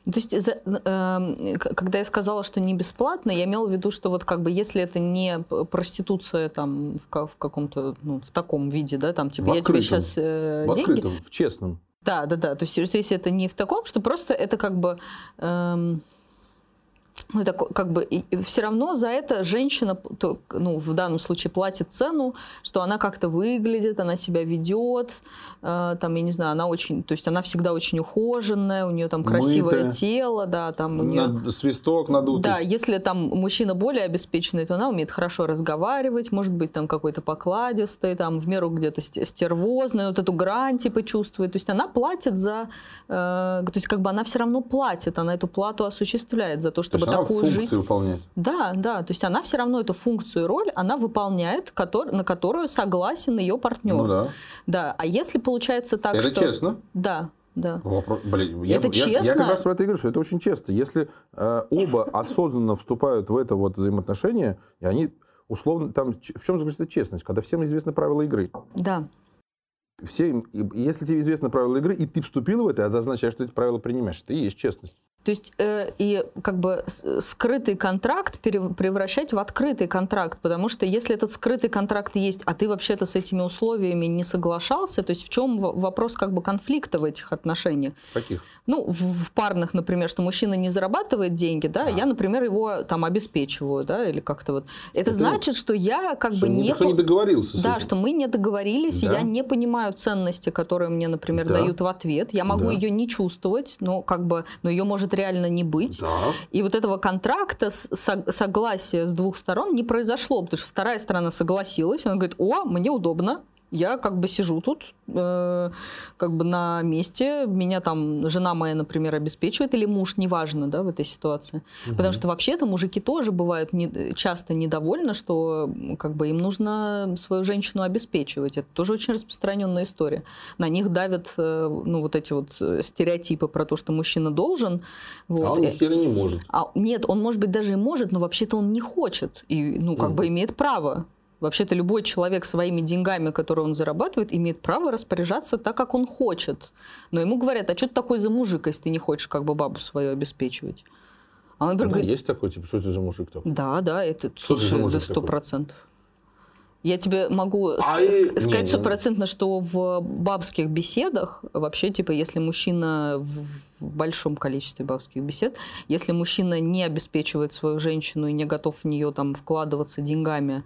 A: То есть, э, к- когда я сказала, что не бесплатно, я имела в виду, что вот как бы если это не проституция там в, ка- в каком-то, ну, в таком виде, да, там типа
B: В
A: я тебе сейчас
B: В
A: деньги,
B: открытом, в честном.
A: Да, да, да. То есть, если это не в таком, что просто это как бы... эм, ну, ко- как бы все равно за это женщина, то, ну, в данном случае платит цену, что она как-то выглядит, она себя ведет, э, там, я не знаю, она очень, то есть она всегда очень ухоженная, у нее там красивое
B: Мытая.
A: тело, да, там у нее...
B: Над- свисток надутый.
A: Да, если там мужчина более обеспеченный, то она умеет хорошо разговаривать, может быть, там какой-то покладистый, там в меру где-то сте- стервозный, вот эту грань типа чувствует. То есть она платит за... э, то есть как бы она все равно платит, она эту плату осуществляет за то,
B: То
A: чтобы
B: есть функции
A: жизнь...
B: выполняет.
A: Да, да, то есть она все равно эту функцию и роль, она выполняет, котор- на которую согласен ее партнер.
B: Ну да.
A: Да, а если получается так,
B: это
A: что...
B: честно.
A: Да, да.
B: Вопрос- Блин, я,
A: Это
B: я- я
A: честно?
B: как раз про это и говорю, что это очень честно. Если э, оба осознанно вступают в это вот взаимоотношения, и они условно... Там, в чем заключается честность? Когда всем известны правила игры.
A: Да.
B: Все, если тебе известны правила игры, и ты вступил в это, это означает, что эти правила принимаешь. Это и есть честность.
A: То есть э, и как бы скрытый контракт превращать в открытый контракт, потому что если этот скрытый контракт есть, а ты вообще-то с этими условиями не соглашался, то есть в чем вопрос как бы конфликта в этих отношениях?
B: Каких?
A: Ну, в, в парных, например, что мужчина не зарабатывает деньги, да,
B: А.
A: я, например, его там обеспечиваю, да, или как-то вот. Это,
B: Это
A: значит, что я как
B: Что
A: бы не...
B: никто не договорился
A: Да, что мы не договорились, и
B: Да.
A: я не понимаю ценности, которые мне, например,
B: Да.
A: дают в ответ. Я могу
B: Да.
A: ее не чувствовать, но как бы, но ее может реально не быть.
B: Да.
A: И вот этого контракта, согласия с двух сторон не произошло, потому что вторая сторона согласилась, она говорит, о, мне удобно, я как бы сижу тут, э, как бы на месте, меня там жена моя, например, обеспечивает, или муж, неважно, да, в этой ситуации. Угу. Потому что вообще-то мужики тоже бывают не, часто недовольны, что как бы им нужно свою женщину обеспечивать. Это тоже очень распространенная история. На них давят, э, ну, вот эти вот стереотипы про то, что мужчина должен. Вот.
B: А он хера не может.
A: А, нет, он, может быть, даже и может, но вообще-то он не хочет. И, ну, как угу. бы имеет право. Вообще-то любой человек своими деньгами, которые он зарабатывает, имеет право распоряжаться так, как он хочет. Но ему говорят, а что ты такой за мужик, если ты не хочешь как бы бабу свою обеспечивать?
B: А он, например, да, говорит, есть такой, типа, что ты за мужик такой?
A: Да, да, это, что слушай, это сто процентов. Я тебе могу а сказать стопроцентно, что в бабских беседах, вообще, типа, если мужчина в, в большом количестве бабских бесед, если мужчина не обеспечивает свою женщину и не готов в нее там вкладываться деньгами,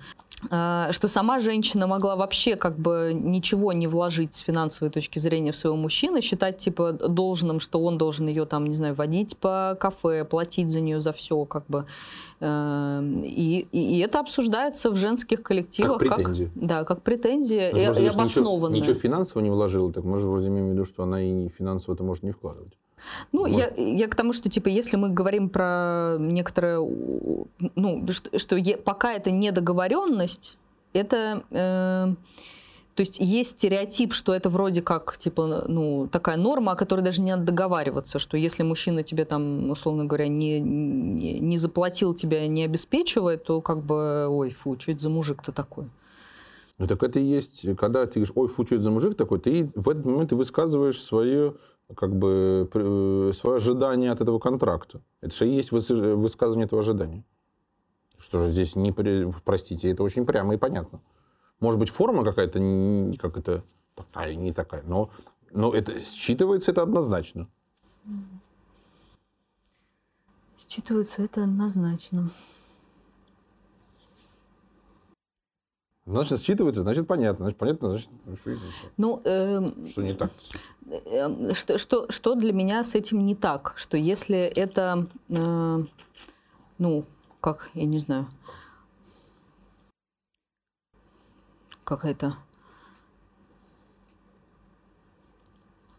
A: а, что сама женщина могла вообще как бы ничего не вложить с финансовой точки зрения в своего мужчины, считать типа должным, что он должен ее там, не знаю, водить по кафе, платить за нее за все, как бы. Эм, и, и, это обсуждается в женских коллективах
B: как претензия.
A: Как, да, как претензия ну, и, и обоснованная.
B: Ничего, ничего финансово не вложила, так может вроде имеем в виду, что она и финансово это может не вкладывать.
A: Ну, я, я к тому, что, типа, если мы говорим про некоторое, ну, что, что е, пока это недоговоренность, это... Э, то есть есть стереотип, что это вроде как типа ну такая норма, о которой даже не надо договариваться, что если мужчина тебе там условно говоря не не, не заплатил тебя, не обеспечивает, то как бы ой фу, что это за мужик-то такой?
B: Ну так это и есть, когда ты говоришь, ой фу, что это за мужик такой, ты в этот момент ты высказываешь свое как бы э, свое ожидание от этого контракта. Это же и есть высказывание этого ожидания. Что же здесь не... Простите, это очень прямо и понятно. Может быть, форма какая-то, как это, такая, не такая, но, но это считывается это однозначно.
A: Считывается это однозначно.
B: Значит, считывается, значит, понятно. Значит, понятно, значит,
A: что, ну, э,
B: что не так.
A: Э, что, что, что для меня с этим не так? Что если это, э, ну, как, я не знаю, как это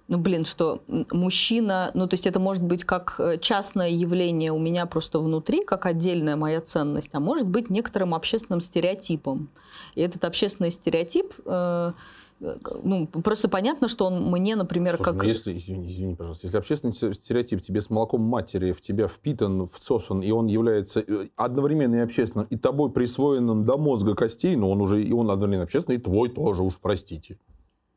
A: ну, блин, что мужчина, ну, то есть это может быть как э, частное явление у меня просто внутри, как отдельная моя ценность, а может быть некоторым общественным стереотипом. И этот общественный стереотип, э, ну, просто понятно, что он мне, например,
B: Слушай,
A: как...
B: Ну, если, извини, извини, пожалуйста, если общественный стереотип тебе с молоком матери в тебя впитан, всосан, и он является э, одновременно и общественным, и тобой присвоенным до мозга костей, но он уже, и он одновременно общественный, и твой тоже, уж простите.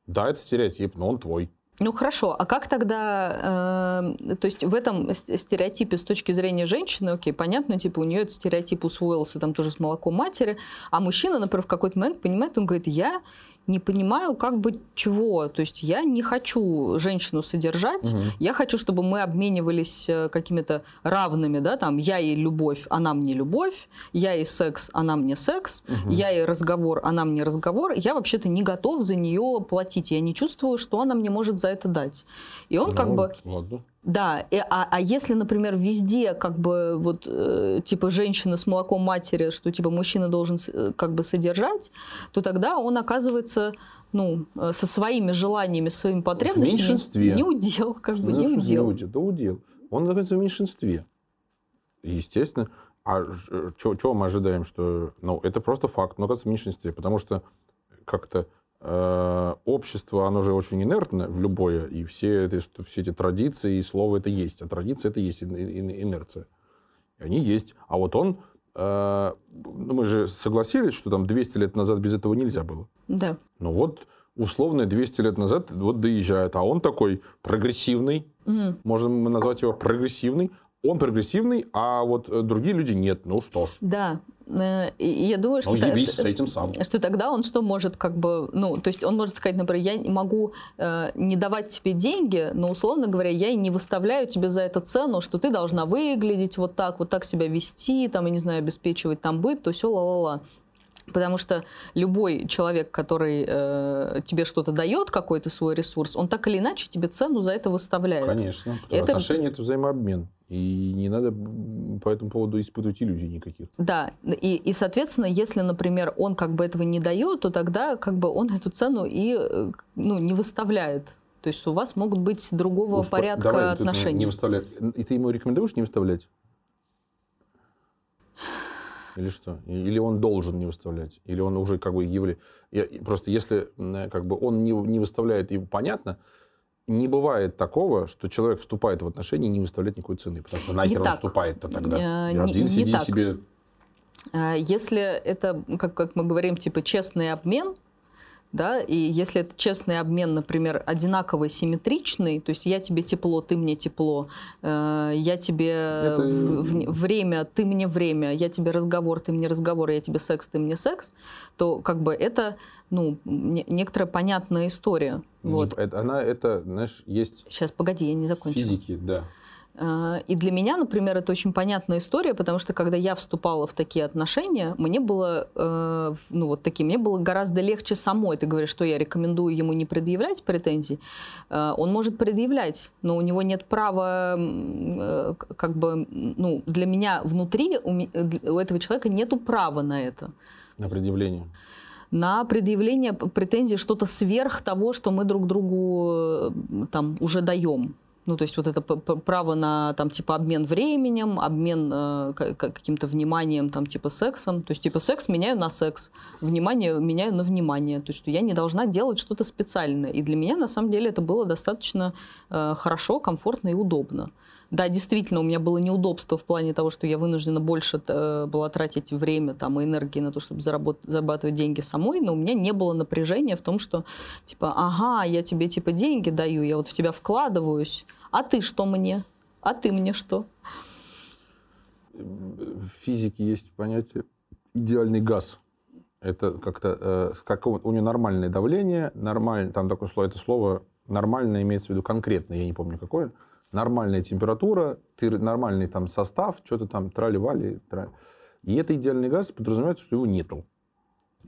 B: Да, это стереотип, но он твой.
A: Ну хорошо, а как тогда, э, то есть в этом стереотипе с точки зрения женщины, окей, понятно, типа у нее этот стереотип усвоился там тоже с молоком матери, а мужчина, например, в какой-то момент понимает, он говорит, я не понимаю, как бы чего. То есть я не хочу женщину содержать, угу. я хочу, чтобы мы обменивались э, какими-то равными, да, там, я ей любовь, она мне любовь, я ей секс, она мне секс, угу. я ей разговор, она мне разговор. Я вообще-то не готов за нее платить, я не чувствую, что она мне может за это дать. И он ну, как бы... Ладно. Да, и, а, а если, например, везде как бы вот э, типа женщина с молоком матери, что типа мужчина должен э, как бы содержать, то тогда он оказывается ну, э, со своими желаниями, своими потребностями в
B: меньшинстве.
A: не удел, как бы не удел.
B: Не удел. Да удел. Он находится в меньшинстве. Естественно. А чего мы ожидаем, что... Ну, это просто факт, но оказывается в меньшинстве, потому что как-то Э, общество, оно же очень инертно в любое, и все, это, все эти традиции и слово это есть. А традиция это есть инерция. И они есть. А вот он, э, ну, мы же согласились, что там 200 лет назад без этого нельзя было.
A: Да.
B: Ну вот, условно, 200 лет назад вот доезжает, а он такой прогрессивный, mm. можно назвать его прогрессивный, он прогрессивный, а вот другие люди нет. Ну что ж.
A: Да, Э, я думаю, что,
B: ну, та, с этим сам.
A: что тогда он что может как бы, ну, то есть он может сказать, например, я могу э, не давать тебе деньги, но условно говоря, я и не выставляю тебе за это цену, что ты должна выглядеть вот так, вот так себя вести, там, я не знаю, обеспечивать там быт, то все ла-ла-ла. Потому что любой человек, который э, тебе что-то дает, какой-то свой ресурс, он так или иначе тебе цену за это выставляет.
B: Конечно. Это... Отношения это взаимообмен. И не надо по этому поводу испытывать иллюзий никаких.
A: Да, и, и, соответственно, если, например, он как бы этого не дает, то тогда как бы он эту цену и э, ну, не выставляет. То есть у вас могут быть другого Уж порядка давай, отношений.
B: Не выставлять. И ты ему рекомендуешь не выставлять? Или что? Или он должен не выставлять? Или он уже как бы является... Просто если как бы он не, не выставляет, и понятно, не бывает такого, что человек вступает в отношения и не выставляет никакой цены. Потому что нахер он вступает-то тогда? Э, не, Один не сиди так. себе...
A: Э, если это, как, как мы говорим, типа честный обмен, да, и если это честный обмен, например, одинаковый, симметричный, то есть я тебе тепло, ты мне тепло, э, я тебе это... в, в, время, ты мне время, я тебе разговор, ты мне разговор, я тебе секс, ты мне секс, то как бы это, ну, не, некоторая понятная история.
B: Не, вот. это, она, это, знаешь, есть...
A: Сейчас, погоди, я не закончила.
B: Физики, да.
A: А, и для меня, например, это очень понятная история, потому что когда я вступала в такие отношения, мне было, э, ну вот такие, мне было гораздо легче самой. Ты говоришь, что я рекомендую ему не предъявлять претензий. Э, он может предъявлять, но у него нет права, э, как бы, ну, для меня внутри у, у этого человека нету права на это.
B: На предъявление
A: на предъявление претензий что-то сверх того, что мы друг другу там уже даем. Ну, то есть вот это право на, там, типа, обмен временем, обмен э, каким-то вниманием, там, типа, сексом. То есть, типа, секс меняю на секс, внимание меняю на внимание. То есть, что я не должна делать что-то специальное. И для меня, на самом деле, это было достаточно э, хорошо, комфортно и удобно. Да, действительно, у меня было неудобство в плане того, что я вынуждена больше э, была тратить время там, и энергии на то, чтобы заработ- зарабатывать деньги самой, но у меня не было напряжения в том, что, типа, ага, я тебе, типа, деньги даю, я вот в тебя вкладываюсь, а ты что мне? А ты мне что?
B: В физике есть понятие идеальный газ. Это как-то, э, как у него нормальное давление, нормально, там такое слово, это слово нормально имеется в виду конкретно, я не помню какое, нормальная температура, ты, нормальный там состав, что-то там трали-вали. Трали. И это идеальный газ подразумевает, что его нету.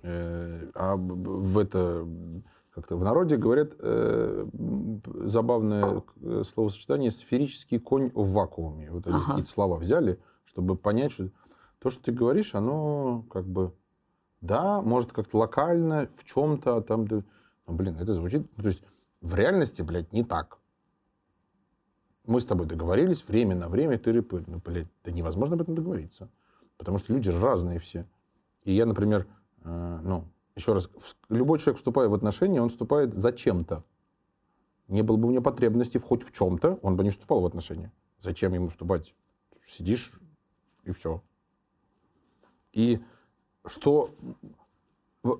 B: Э, а в это как-то в народе говорят э, забавное э, словосочетание «сферический конь в вакууме». Вот ага. какие-то слова взяли, чтобы понять, что то, что ты говоришь, оно как бы, да, может как-то локально, в чем-то там, да, ну, блин, это звучит, то есть в реальности, блядь, не так. Мы с тобой договорились, время на время, ты рыпы. Ну, блядь, да невозможно об этом договориться. Потому что люди разные все. И я, например, э, ну, еще раз, любой человек, вступая в отношения, он вступает зачем-то. Не было бы у него потребности в хоть в чем-то, он бы не вступал в отношения. Зачем ему вступать? Сидишь и все. И что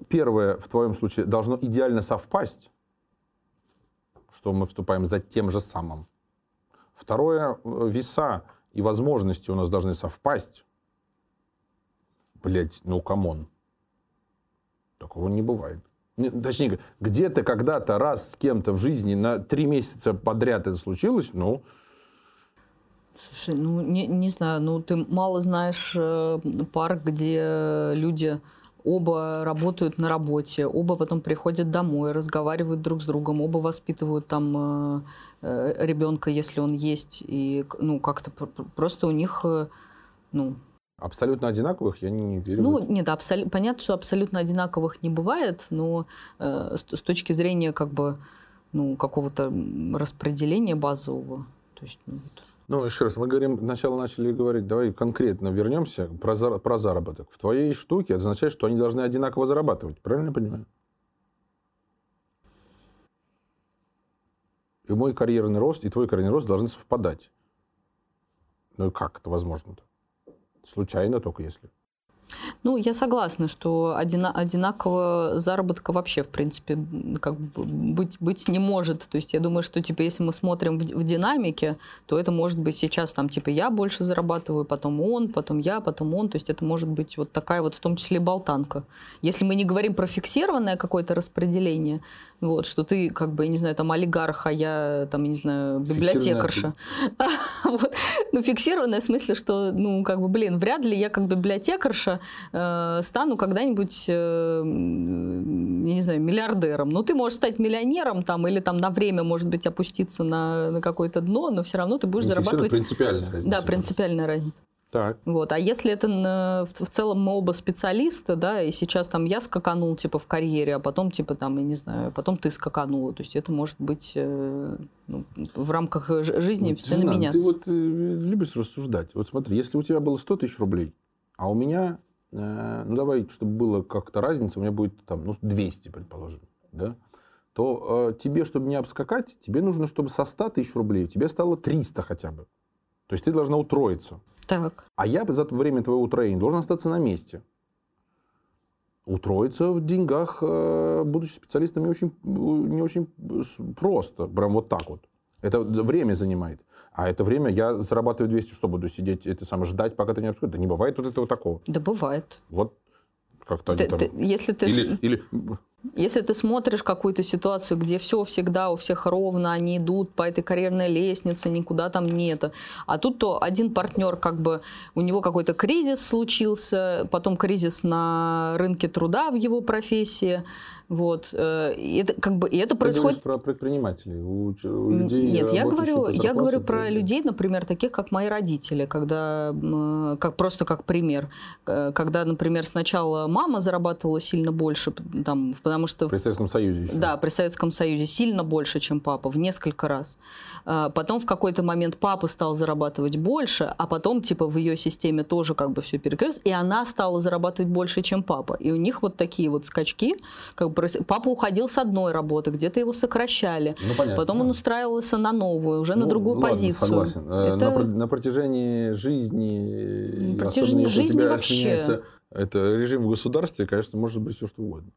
B: первое в твоем случае должно идеально совпасть, что мы вступаем за тем же самым. Второе, веса и возможности у нас должны совпасть. Блять, ну come on. Такого не бывает. Точнее, где-то когда-то раз с кем-то в жизни на три месяца подряд это случилось, ну...
A: Слушай, ну, не, не знаю, ну, ты мало знаешь э, пар, где люди оба работают на работе, оба потом приходят домой, разговаривают друг с другом, оба воспитывают там э, э, ребенка, если он есть, и, ну, как-то просто у них, э, ну,
B: Абсолютно одинаковых я не, не верю.
A: Ну, нет, абсол... понятно, что абсолютно одинаковых не бывает, но э, с, с точки зрения как бы ну, какого-то распределения базового. То есть,
B: ну, вот. ну, еще раз, мы говорим, сначала начали говорить, давай конкретно вернемся про, зар... про заработок. В твоей штуке это означает, что они должны одинаково зарабатывать. Правильно я понимаю? И мой карьерный рост, и твой карьерный рост должны совпадать. Ну, как это возможно-то? Случайно только если.
A: Ну, я согласна, что одина, одинакового заработка вообще, в принципе, как бы быть, быть не может. То есть я думаю, что, типа, если мы смотрим в, в динамике, то это может быть сейчас, там, типа, я больше зарабатываю, потом он, потом я, потом он. То есть это может быть вот такая вот, в том числе, болтанка. Если мы не говорим про фиксированное какое-то распределение, вот, что ты, как бы, я не знаю, там, олигарх, а я, там, я не знаю, библиотекарша. Ну, фиксированное в смысле, что, ну, как бы, блин, вряд ли я как библиотекарша э, стану когда-нибудь, э, не знаю, миллиардером. Ну, ты можешь стать миллионером там, или там на время, может быть, опуститься на, на какое-то дно, но все равно ты будешь зарабатывать...
B: принципиальная разница.
A: Да, принципиальная разница.
B: Так.
A: Вот. А если это на, в, в целом мы оба специалисты, да, и сейчас там я скаканул типа в карьере, а потом типа там, я не знаю, потом ты скаканула, то есть это может быть э, ну, в рамках жизни
B: Вот,
A: постоянно
B: Жена,
A: меняться.
B: Ты вот э, любишь рассуждать. Вот смотри, если у тебя было 100 тысяч рублей, а у меня, ну давай, чтобы было как-то разница, у меня будет там, ну, 200, предположим, да, то э, тебе, чтобы не обскакать, тебе нужно, чтобы со 100 тысяч рублей у тебя стало 300 хотя бы. То есть ты должна утроиться.
A: Так.
B: А я за время твоего утроения должен остаться на месте. Утроиться в деньгах, э, будучи специалистом, не очень, не очень с- просто. Прям вот так вот. Это время занимает. А это время я зарабатываю 200, что буду сидеть, это самое, ждать, пока ты не обскакиваешь? Да не бывает вот этого такого.
A: Да бывает.
B: Вот как-то они
A: Ты-
B: там...
A: ты- если, ты,
B: Или, или
A: если ты смотришь какую-то ситуацию, где все всегда у всех ровно, они идут по этой карьерной лестнице, никуда там нет. А тут то один партнер, как бы, у него какой-то кризис случился, потом кризис на рынке труда в его профессии. Вот. э, И это, как бы, и это
B: ты
A: происходит
B: про предпринимателей. У, у людей,
A: Нет, я
B: работающих
A: говорю, я говорю про людей, например, таких как мои родители, когда м, как просто как пример, э, когда, например, сначала мама зарабатывала сильно больше, там, потому что
B: При Советском Союзе еще.
A: да, при Советском Союзе сильно больше, чем папа, в несколько раз. Потом в какой-то момент папа стал зарабатывать больше, а потом типа в ее системе тоже как бы все перекрылось, и она стала зарабатывать больше, чем папа. И у них вот такие вот скачки. Как бы, проис- папа уходил с одной работы, где-то его сокращали.
B: Ну, понятно.
A: Потом он устраивался на новую, уже на
B: Ну,
A: другую
B: ладно,
A: позицию.
B: согласен. Э,
A: Это-
B: На, на протяжении жизни,
A: На протяжении
B: особенно
A: жизни вообще.
B: это режим в государстве, конечно, может быть все что угодно.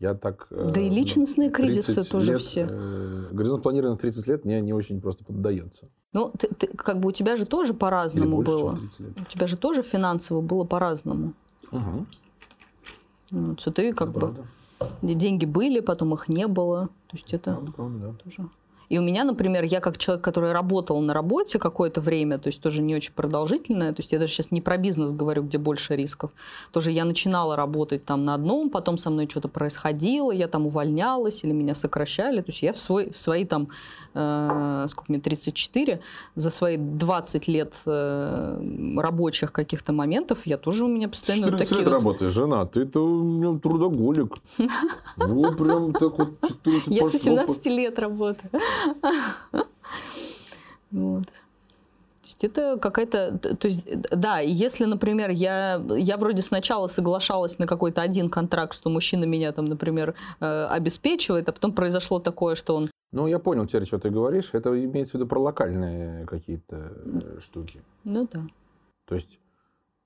B: Я так... э,
A: Да и
B: ну,
A: личностные кризисы
B: 30
A: тоже
B: лет,
A: все.
B: э, горизонт планирования в 30 лет мне не очень просто поддается.
A: Ну, ты- ты- как бы у тебя же тоже по-разному
B: больше,
A: было.
B: чем 30 лет.
A: У тебя же тоже финансово было по-разному.
B: Угу.
A: Вот, что ты как бы
B: правда.
A: Деньги были, потом их не было. То есть это
B: Правда, правда, да.
A: тоже. И у меня, например, я как человек, который работал на работе какое-то время, то есть тоже не очень продолжительное, то есть я даже сейчас не про бизнес говорю, где больше рисков, тоже я начинала работать там на одном, потом со мной что-то происходило, я там увольнялась или меня сокращали, то есть я в, свой, в свои там, э, сколько мне, 34, за свои 20 лет э, рабочих каких-то моментов, я тоже у меня постоянно вот
B: 14
A: такие
B: лет
A: вот-
B: работаешь, жена, ты-то у меня трудоголик. Ну, прям так вот 14
A: Я со
B: пошло.
A: 17 лет работаю. Вот. То есть это какая-то... То есть, да, если, например, я, я вроде сначала соглашалась на какой-то один контракт, что мужчина меня там, например, э, обеспечивает, а потом произошло такое, что он...
B: Ну, я понял теперь, что ты говоришь. Это имеется в виду про локальные какие-то э, штуки.
A: Ну да.
B: То есть,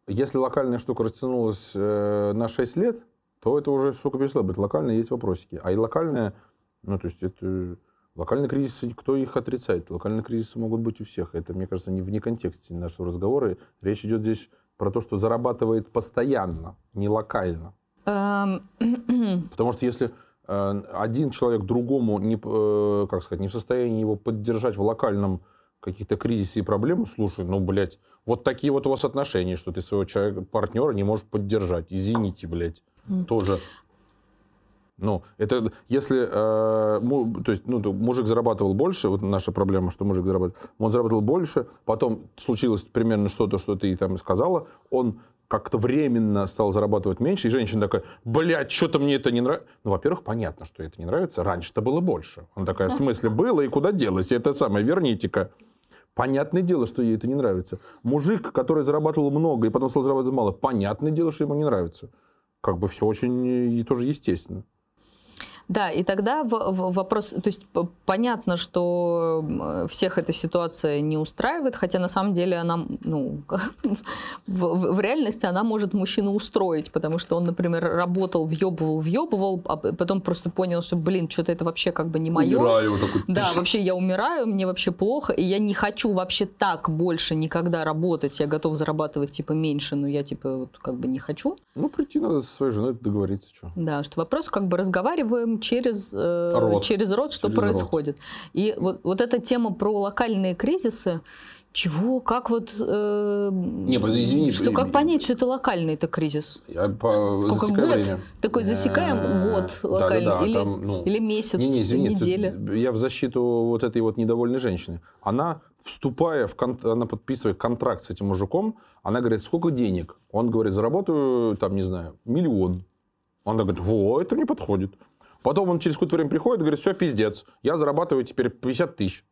B: если локальная штука растянулась э, на 6 лет, то это уже, сука, перестало быть локальной, есть вопросики. А и локальная, ну, то есть, это... Локальные кризисы, кто их отрицает? Локальные кризисы могут быть у всех. Это, мне кажется, не вне контексте нашего разговора. Речь идет здесь про то, что зарабатывает постоянно, не локально.
A: Эм,
B: Потому что если э, один человек другому не, э, как сказать, не в состоянии его поддержать в локальном каких-то кризисе и проблемах, слушай, ну, блядь, вот такие вот у вас отношения, что ты своего человека, партнера не можешь поддержать. Извините, блядь. Тоже. Ну, это если, э, му- то есть, ну, мужик зарабатывал больше, вот наша проблема, что мужик зарабатывал, он зарабатывал больше, потом случилось примерно что-то, что ты там сказала, он как-то временно стал зарабатывать меньше, и женщина такая, блядь, что-то мне это не нравится. Ну, во-первых, понятно, что это не нравится, раньше-то было больше. Он такая, в смысле, было, и куда делось? И это самое, верните-ка. Понятное дело, что ей это не нравится. Мужик, который зарабатывал много и потом стал зарабатывать мало, понятное дело, что ему не нравится. Как бы все очень э, и тоже естественно.
A: Да, и тогда в- в- вопрос, то есть понятно, что всех эта ситуация не устраивает, хотя на самом деле она, ну, в, в- реальности она может мужчину устроить, потому что он, например, работал, въебывал, въебывал, а потом просто понял, что, блин, что-то это вообще как бы не мое.
B: Умираю, такой,
A: Да, вообще я умираю, мне вообще плохо, и я не хочу вообще так больше никогда работать. Я готов зарабатывать типа меньше, но я типа вот как бы не хочу.
B: Ну, прийти надо со своей женой договориться, что.
A: Да, что вопрос как бы разговариваем через э,
B: Рот.
A: через рот, что
B: Через рот.
A: происходит. И вот, вот эта тема про локальные кризисы, Чего? Как вот... Э,
B: не, извини.
A: Что, как понять, что это локальный это кризис?
B: Я по,
A: Сколько год? Время. Такой засекаем э, год локальный? Да, да, да, или, там, ну, или месяц, не, не, извини, неделя?
B: Я в защиту вот этой вот недовольной женщины. Она, вступая в... Кон, она подписывает контракт с этим мужиком, она говорит, сколько денег? Он говорит, заработаю, там, не знаю, миллион. Она говорит, во, это не подходит. Потом он через какое-то время приходит и говорит, все, пиздец, я зарабатываю теперь 50 тысяч.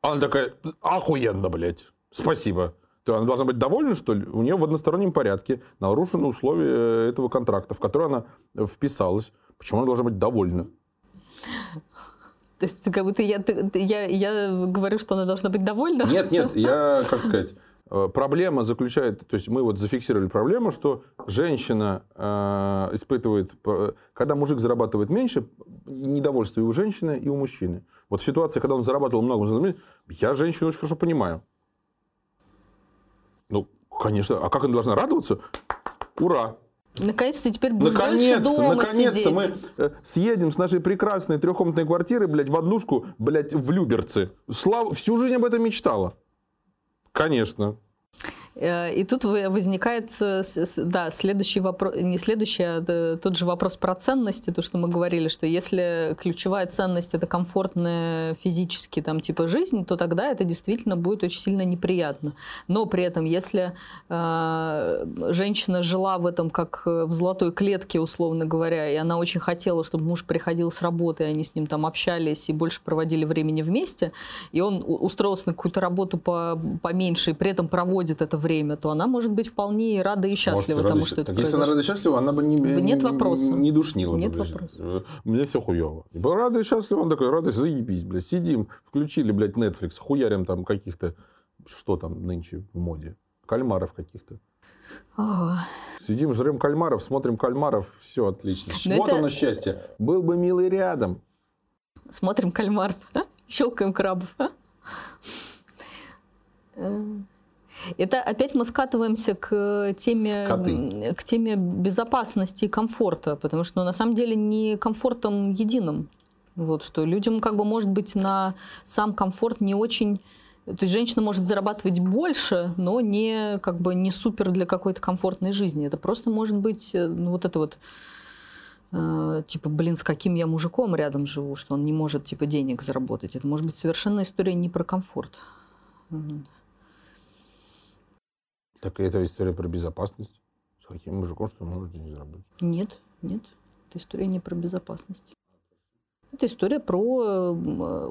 B: Она такая, охуенно, блядь, спасибо. То она должна быть довольна, что ли? У нее в одностороннем порядке нарушены условия этого контракта, в который она вписалась. Почему она должна быть довольна?
A: То есть как будто я, я, я говорю, что она должна быть довольна?
B: Нет, нет, я, как сказать, Э, проблема заключается, то есть мы вот зафиксировали проблему, что женщина э, испытывает, когда мужик зарабатывает меньше, недовольство и у женщины, и у мужчины. Вот в ситуации, когда он зарабатывал много, я женщину очень хорошо понимаю. Ну, конечно, а как она должна радоваться? Ура!
A: Наконец-то теперь будешь наконец-то, дома
B: Наконец-то мы э, съедем с нашей прекрасной трехкомнатной квартиры, блядь, в однушку, блядь, в Люберцы. Слав... Всю жизнь об этом мечтала. Конечно.
A: Э, и тут возникает да, следующий вопрос, не следующий, а тот же вопрос про ценности, то, что мы говорили, что если ключевая ценность это комфортная физически там типа жизнь, то тогда это действительно будет очень сильно неприятно. Но при этом, если э, женщина жила в этом как в золотой клетке, условно говоря, и она очень хотела, чтобы муж приходил с работы, и они с ним там общались и больше проводили времени вместе, и он устроился на какую-то работу по, поменьше, и при этом проводит это время, то она может быть вполне рада и счастлива
B: Может,
A: тому,
B: рада,
A: что это
B: так Если она рада и счастлива, она бы не,
A: Нет не, вопроса.
B: не душнила.
A: Нет
B: бы,
A: вопроса.
B: Мне все хуево. Была рада и счастлива, он такой, рада, заебись, блядь. Сидим, включили, блядь, Netflix, хуярим там каких-то, что там нынче в моде, кальмаров каких-то.
A: Ого.
B: Сидим, жрем кальмаров, смотрим кальмаров, все отлично. Но вот это... оно счастье. Был бы милый рядом.
A: Смотрим кальмаров, а? щелкаем крабов. Это опять мы скатываемся к теме, к теме безопасности и комфорта, потому что ну, на самом деле не комфортом единым. Вот, что людям как бы может быть на сам комфорт не очень... То есть женщина может зарабатывать больше, но не, как бы, не супер для какой-то комфортной жизни. Это просто может быть э, ну, вот это вот э, типа, блин, с каким я мужиком рядом живу, что он не может, типа, денег заработать. Это может быть совершенно история не про комфорт.
B: Так это история про безопасность. С каким мужиком, что он может деньги заработать?
A: Нет, нет. Это история не про безопасность. Это история про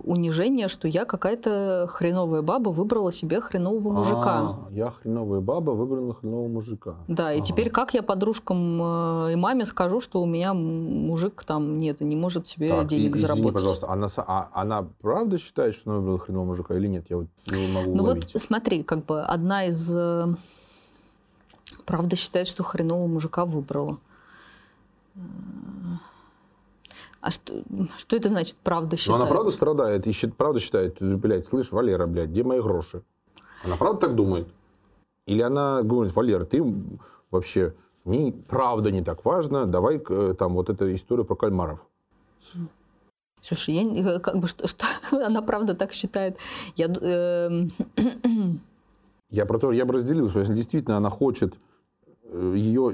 A: унижение, что я какая-то хреновая баба выбрала себе хренового мужика.
B: А, я хреновая баба выбрала хренового мужика.
A: Да, и ага. теперь как я подружкам э, и маме скажу, что у меня мужик там нет не может себе так, денег и, заработать? Извини,
B: пожалуйста, она, а, она правда считает, что она выбрала хренового мужика или нет? Я вот не могу
A: Ну
B: уловить.
A: вот смотри, как бы одна из э, правда считает, что хренового мужика выбрала. А что, что это значит, правда считает?
B: Ну, она правда страдает и правда считает, блядь, слышь, Валера, блядь, где мои гроши? Она правда так думает? Или она говорит, Валера, ты вообще не, правда не так важно, давай э, там вот эту историю про кальмаров.
A: Слушай, я э, как бы что, что она правда так считает. Я, э,
B: я про то, я бы разделил, что если действительно она хочет ее,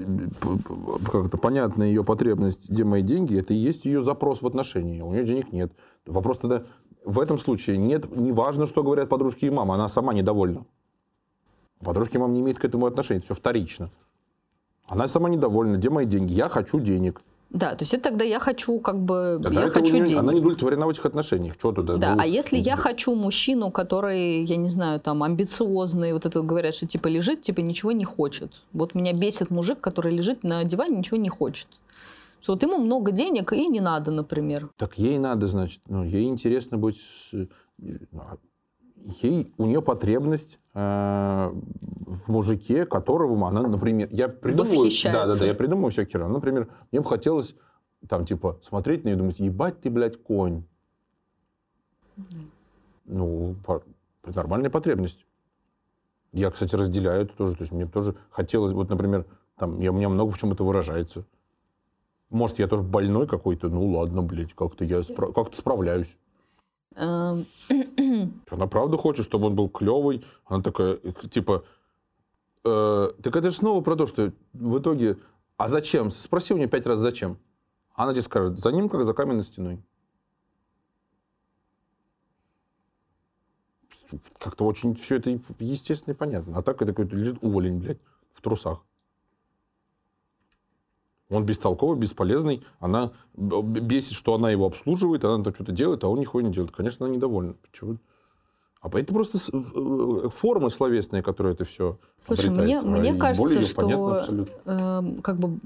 B: как это, понятна ее потребность, где мои деньги, это и есть ее запрос в отношении. У нее денег нет. Вопрос тогда, в этом случае нет, не важно, что говорят подружки и мама, она сама недовольна. Подружки и мама не имеют к этому отношения, это все вторично. Она сама недовольна, где мои деньги, я хочу денег.
A: Да, то есть это тогда я хочу как бы тогда я хочу
B: нее,
A: денег.
B: Она не удовлетворена в этих отношениях. Что туда?
A: Да, ну, а если ну, я хочу мужчину, который, я не знаю, там амбициозный, вот это говорят, что типа лежит, типа ничего не хочет. Вот меня бесит мужик, который лежит на диване, ничего не хочет. Что вот ему много денег и не надо, например.
B: Так ей надо, значит, ну ей интересно быть ей, у нее потребность э, в мужике, которого она, например, я придумываю, да, да, да, я придумываю всякие разные. Например, мне бы хотелось там типа смотреть на нее и думать, ебать ты, блядь, конь. Mm. Ну, по, нормальная потребность. Я, кстати, разделяю это тоже. То есть мне тоже хотелось, вот, например, там, я, у меня много в чем это выражается. Может, я тоже больной какой-то, ну ладно, блядь, как-то я спра- как-то справляюсь. Она правда хочет, чтобы он был клевый. Она такая, типа, э, так это же снова про то, что в итоге, а зачем? Спроси у нее пять раз, зачем? Она тебе скажет, за ним, как за каменной стеной. Как-то очень все это естественно и понятно. А так это какой-то лежит уволень, блядь, в трусах. Он бестолковый, бесполезный. Она бесит, что она его обслуживает, она там что-то делает, а он нихуя не делает. Конечно, она недовольна. Почему? А это просто э, формы словесные, которые это все
A: Слушай,
B: обретает.
A: мне, мне
B: И
A: кажется, что э, как бы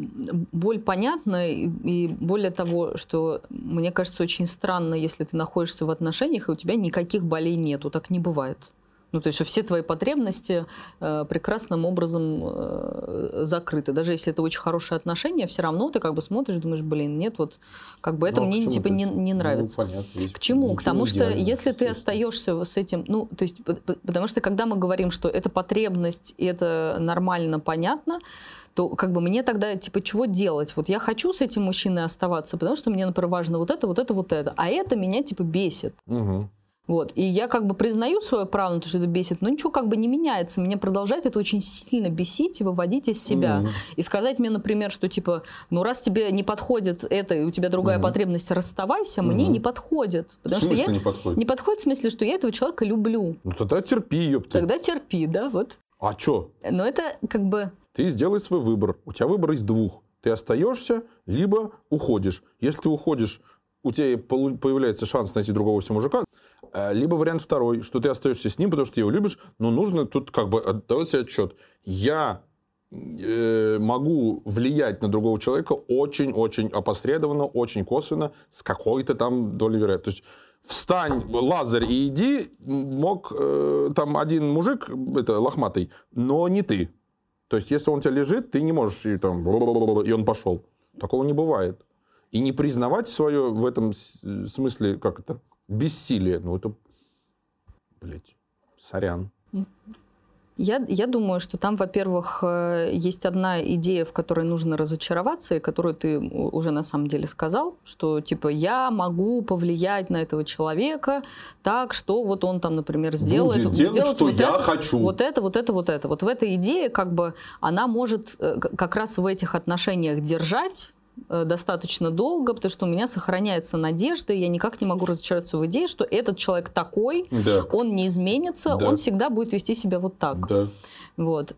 A: боль понятна, и, и более того, что мне кажется очень странно, если ты находишься в отношениях, и у тебя никаких болей нету. Так не бывает. Ну, то есть, все твои потребности э, прекрасным образом э, закрыты. Даже если это очень хорошие отношения, все равно ты как бы смотришь, думаешь, блин, нет, вот как бы это
B: Ну, а
A: мне типа не, не
B: ну,
A: нравится.
B: понятно, есть
A: К чему? К тому, что если ты остаешься с этим, ну, то есть, потому что когда мы говорим, что это потребность, и это нормально, понятно, то как бы мне тогда, типа, чего делать? Вот я хочу с этим мужчиной оставаться, потому что мне, например, важно вот это, вот это, вот это. А это меня, типа, бесит.
B: Мгм.
A: Вот. И я как бы признаю свое право на то, что это бесит, но ничего как бы не меняется. Меня продолжает это очень сильно бесить и выводить из себя.
B: Мгм.
A: И сказать мне, например, что типа, ну раз тебе не подходит это, и у тебя другая
B: Мгм.
A: потребность, расставайся, мне
B: Мгм.
A: не подходит.
B: В
A: Потому что
B: смысле
A: я
B: не подходит?
A: не подходит в смысле, что я этого человека люблю.
B: Ну тогда терпи, ёпта.
A: Тогда терпи, да, вот.
B: А чё?
A: Но это как бы...
B: Ты сделай свой выбор. У тебя выбор из двух. Ты остаешься, либо уходишь. Если ты уходишь, у тебя появляется шанс найти другого себе мужика. Э, Либо вариант второй, что ты остаешься с ним, потому что ты его любишь, но нужно тут как бы отдавать себе отчет. Я э, могу влиять на другого человека очень-очень опосредованно, очень косвенно, с какой-то там долей вероятности. То есть встань, Лазарь, и иди, мог э, там один мужик, это лохматый, но не ты. То есть, если он тебя лежит, ты не можешь и там, и он пошел. Такого не бывает. И не признавать свое в этом с- смысле, как это, бессилие, ну это, блядь, сорян.
A: Я, я думаю, что там, во-первых, э, есть одна идея, в которой нужно разочароваться, и которую ты уже на самом деле сказал, что типа я могу повлиять на этого человека так, что вот он там, например, сделает,
B: Будет делать,
A: сделает
B: что
A: вот
B: я
A: это,
B: хочу.
A: Вот это, вот это, вот это. Вот в этой идее как бы она может э, как раз в этих отношениях держать достаточно долго, потому что у меня сохраняется надежда, и я никак не могу разочароваться в идее, что этот человек такой,
B: Да.
A: он не изменится,
B: Да.
A: он всегда будет вести себя вот так.
B: Да.
A: Вот.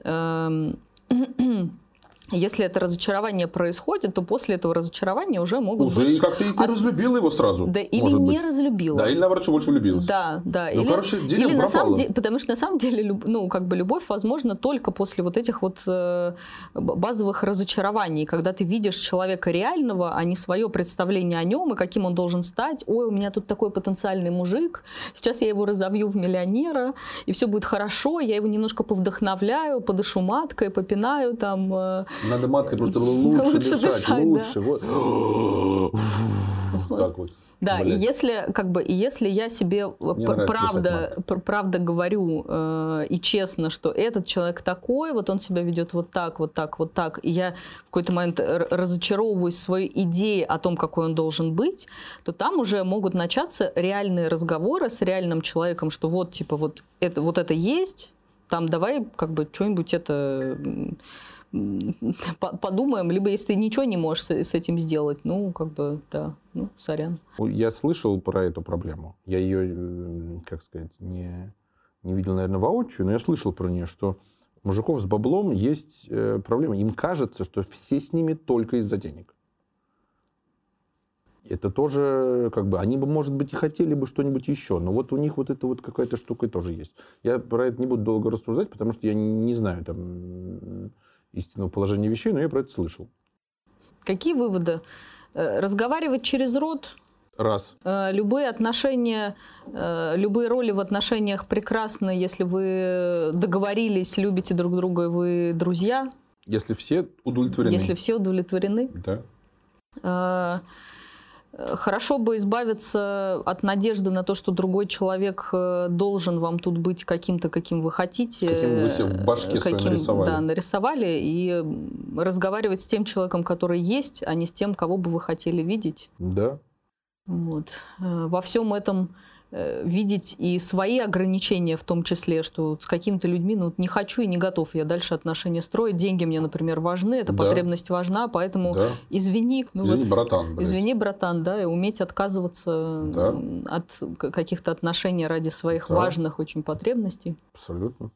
A: Если это разочарование происходит, то после этого разочарования уже могут
B: Уже
A: быть...
B: как-то и ты
A: от-
B: разлюбил его сразу.
A: Да или
B: может
A: не
B: быть.
A: разлюбила.
B: Да, или наоборот, что больше влюбился.
A: Да, да.
B: Ну,
A: или,
B: короче,
A: или на самом деле, потому что на самом деле, люб- ну, как бы любовь возможна только после вот этих вот э, базовых разочарований, когда ты видишь человека реального, а не свое представление о нем и каким он должен стать. Ой, у меня тут такой потенциальный мужик, сейчас я его разовью в миллионера, и все будет хорошо, я его немножко повдохновляю, подышу маткой, попинаю там. э,
B: Надо маткой просто было лучше,
A: Лучше
B: дышать,
A: дышать, да.
B: лучше. Вот. Так вот.
A: Да, и
B: Блядь.
A: если как бы и если я себе э, пр- правда пр- правда говорю э, и честно, что этот человек такой, вот он себя ведет вот так, вот так, вот так, и я в какой-то момент разочаровываюсь в своей идее о том, какой он должен быть, то там уже могут начаться реальные разговоры с реальным человеком, что вот типа вот это вот это есть, там давай как бы что-нибудь это подумаем, либо если ты ничего не можешь с, этим сделать, ну как бы да, ну сорян.
B: Я слышал про эту проблему. Я ее, как сказать, не, не видел, наверное, воочию, но я слышал про нее, что мужиков с баблом есть э, проблема. Им кажется, что все с ними только из-за денег. Это тоже, как бы, они бы, может быть, и хотели бы что-нибудь еще, но вот у них вот эта вот какая-то штука тоже есть. Я про это не буду долго рассуждать, потому что я не знаю там истинного положения вещей, но я про это слышал.
A: Какие выводы? Э, Разговаривать через рот.
B: Раз.
A: Э, Любые отношения, э, любые роли в отношениях прекрасны, если вы договорились, любите друг друга, и вы друзья,
B: Если все удовлетворены.
A: если все удовлетворены.
B: Да.
A: Э, Хорошо бы избавиться от надежды на то, что другой человек э, должен вам тут быть каким-то, каким вы хотите.
B: Каким вы себе в башке
A: э,
B: своей
A: каким,
B: нарисовали.
A: Да, нарисовали. И разговаривать с тем человеком, который есть, а не с тем, кого бы вы хотели видеть.
B: Да.
A: Вот. Во всем этом видеть и свои ограничения в том числе, что с какими-то людьми ну, не хочу и не готов я дальше отношения строить. Деньги мне, например, важны, эта да. потребность важна, поэтому да. извини.
B: Ну, извини, вот, братан.
A: Блядь. Извини, братан, да, и уметь отказываться да. от каких-то отношений ради своих да. важных очень потребностей.
B: Абсолютно.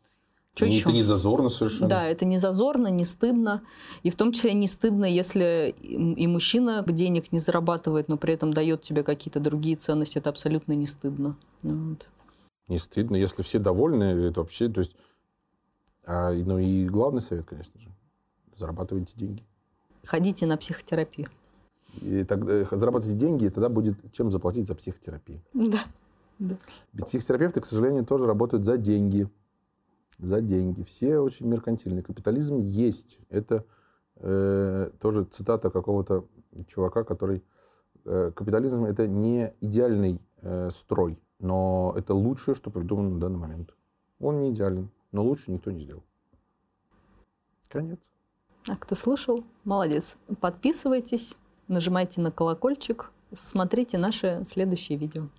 B: Что еще? Это не зазорно совершенно.
A: Да, это не зазорно, не стыдно. И в том числе не стыдно, если и мужчина денег не зарабатывает, но при этом дает тебе какие-то другие ценности. Это абсолютно не стыдно. Вот.
B: Не стыдно. Если все довольны, это вообще... То есть, а, ну и главный совет, конечно же. Зарабатывайте деньги.
A: Ходите на психотерапию.
B: И тогда э, зарабатывайте деньги, и тогда будет чем заплатить за психотерапию.
A: Да. да.
B: Ведь психотерапевты, к сожалению, тоже работают за деньги за деньги. Все очень меркантильные. Капитализм есть. Это э, тоже цитата какого-то чувака, который... Э, капитализм это не идеальный э, строй, но это лучшее, что придумано на данный момент. Он не идеален, но лучше никто не сделал. Конец.
A: А кто слышал, молодец. Подписывайтесь, нажимайте на колокольчик, смотрите наши следующие видео.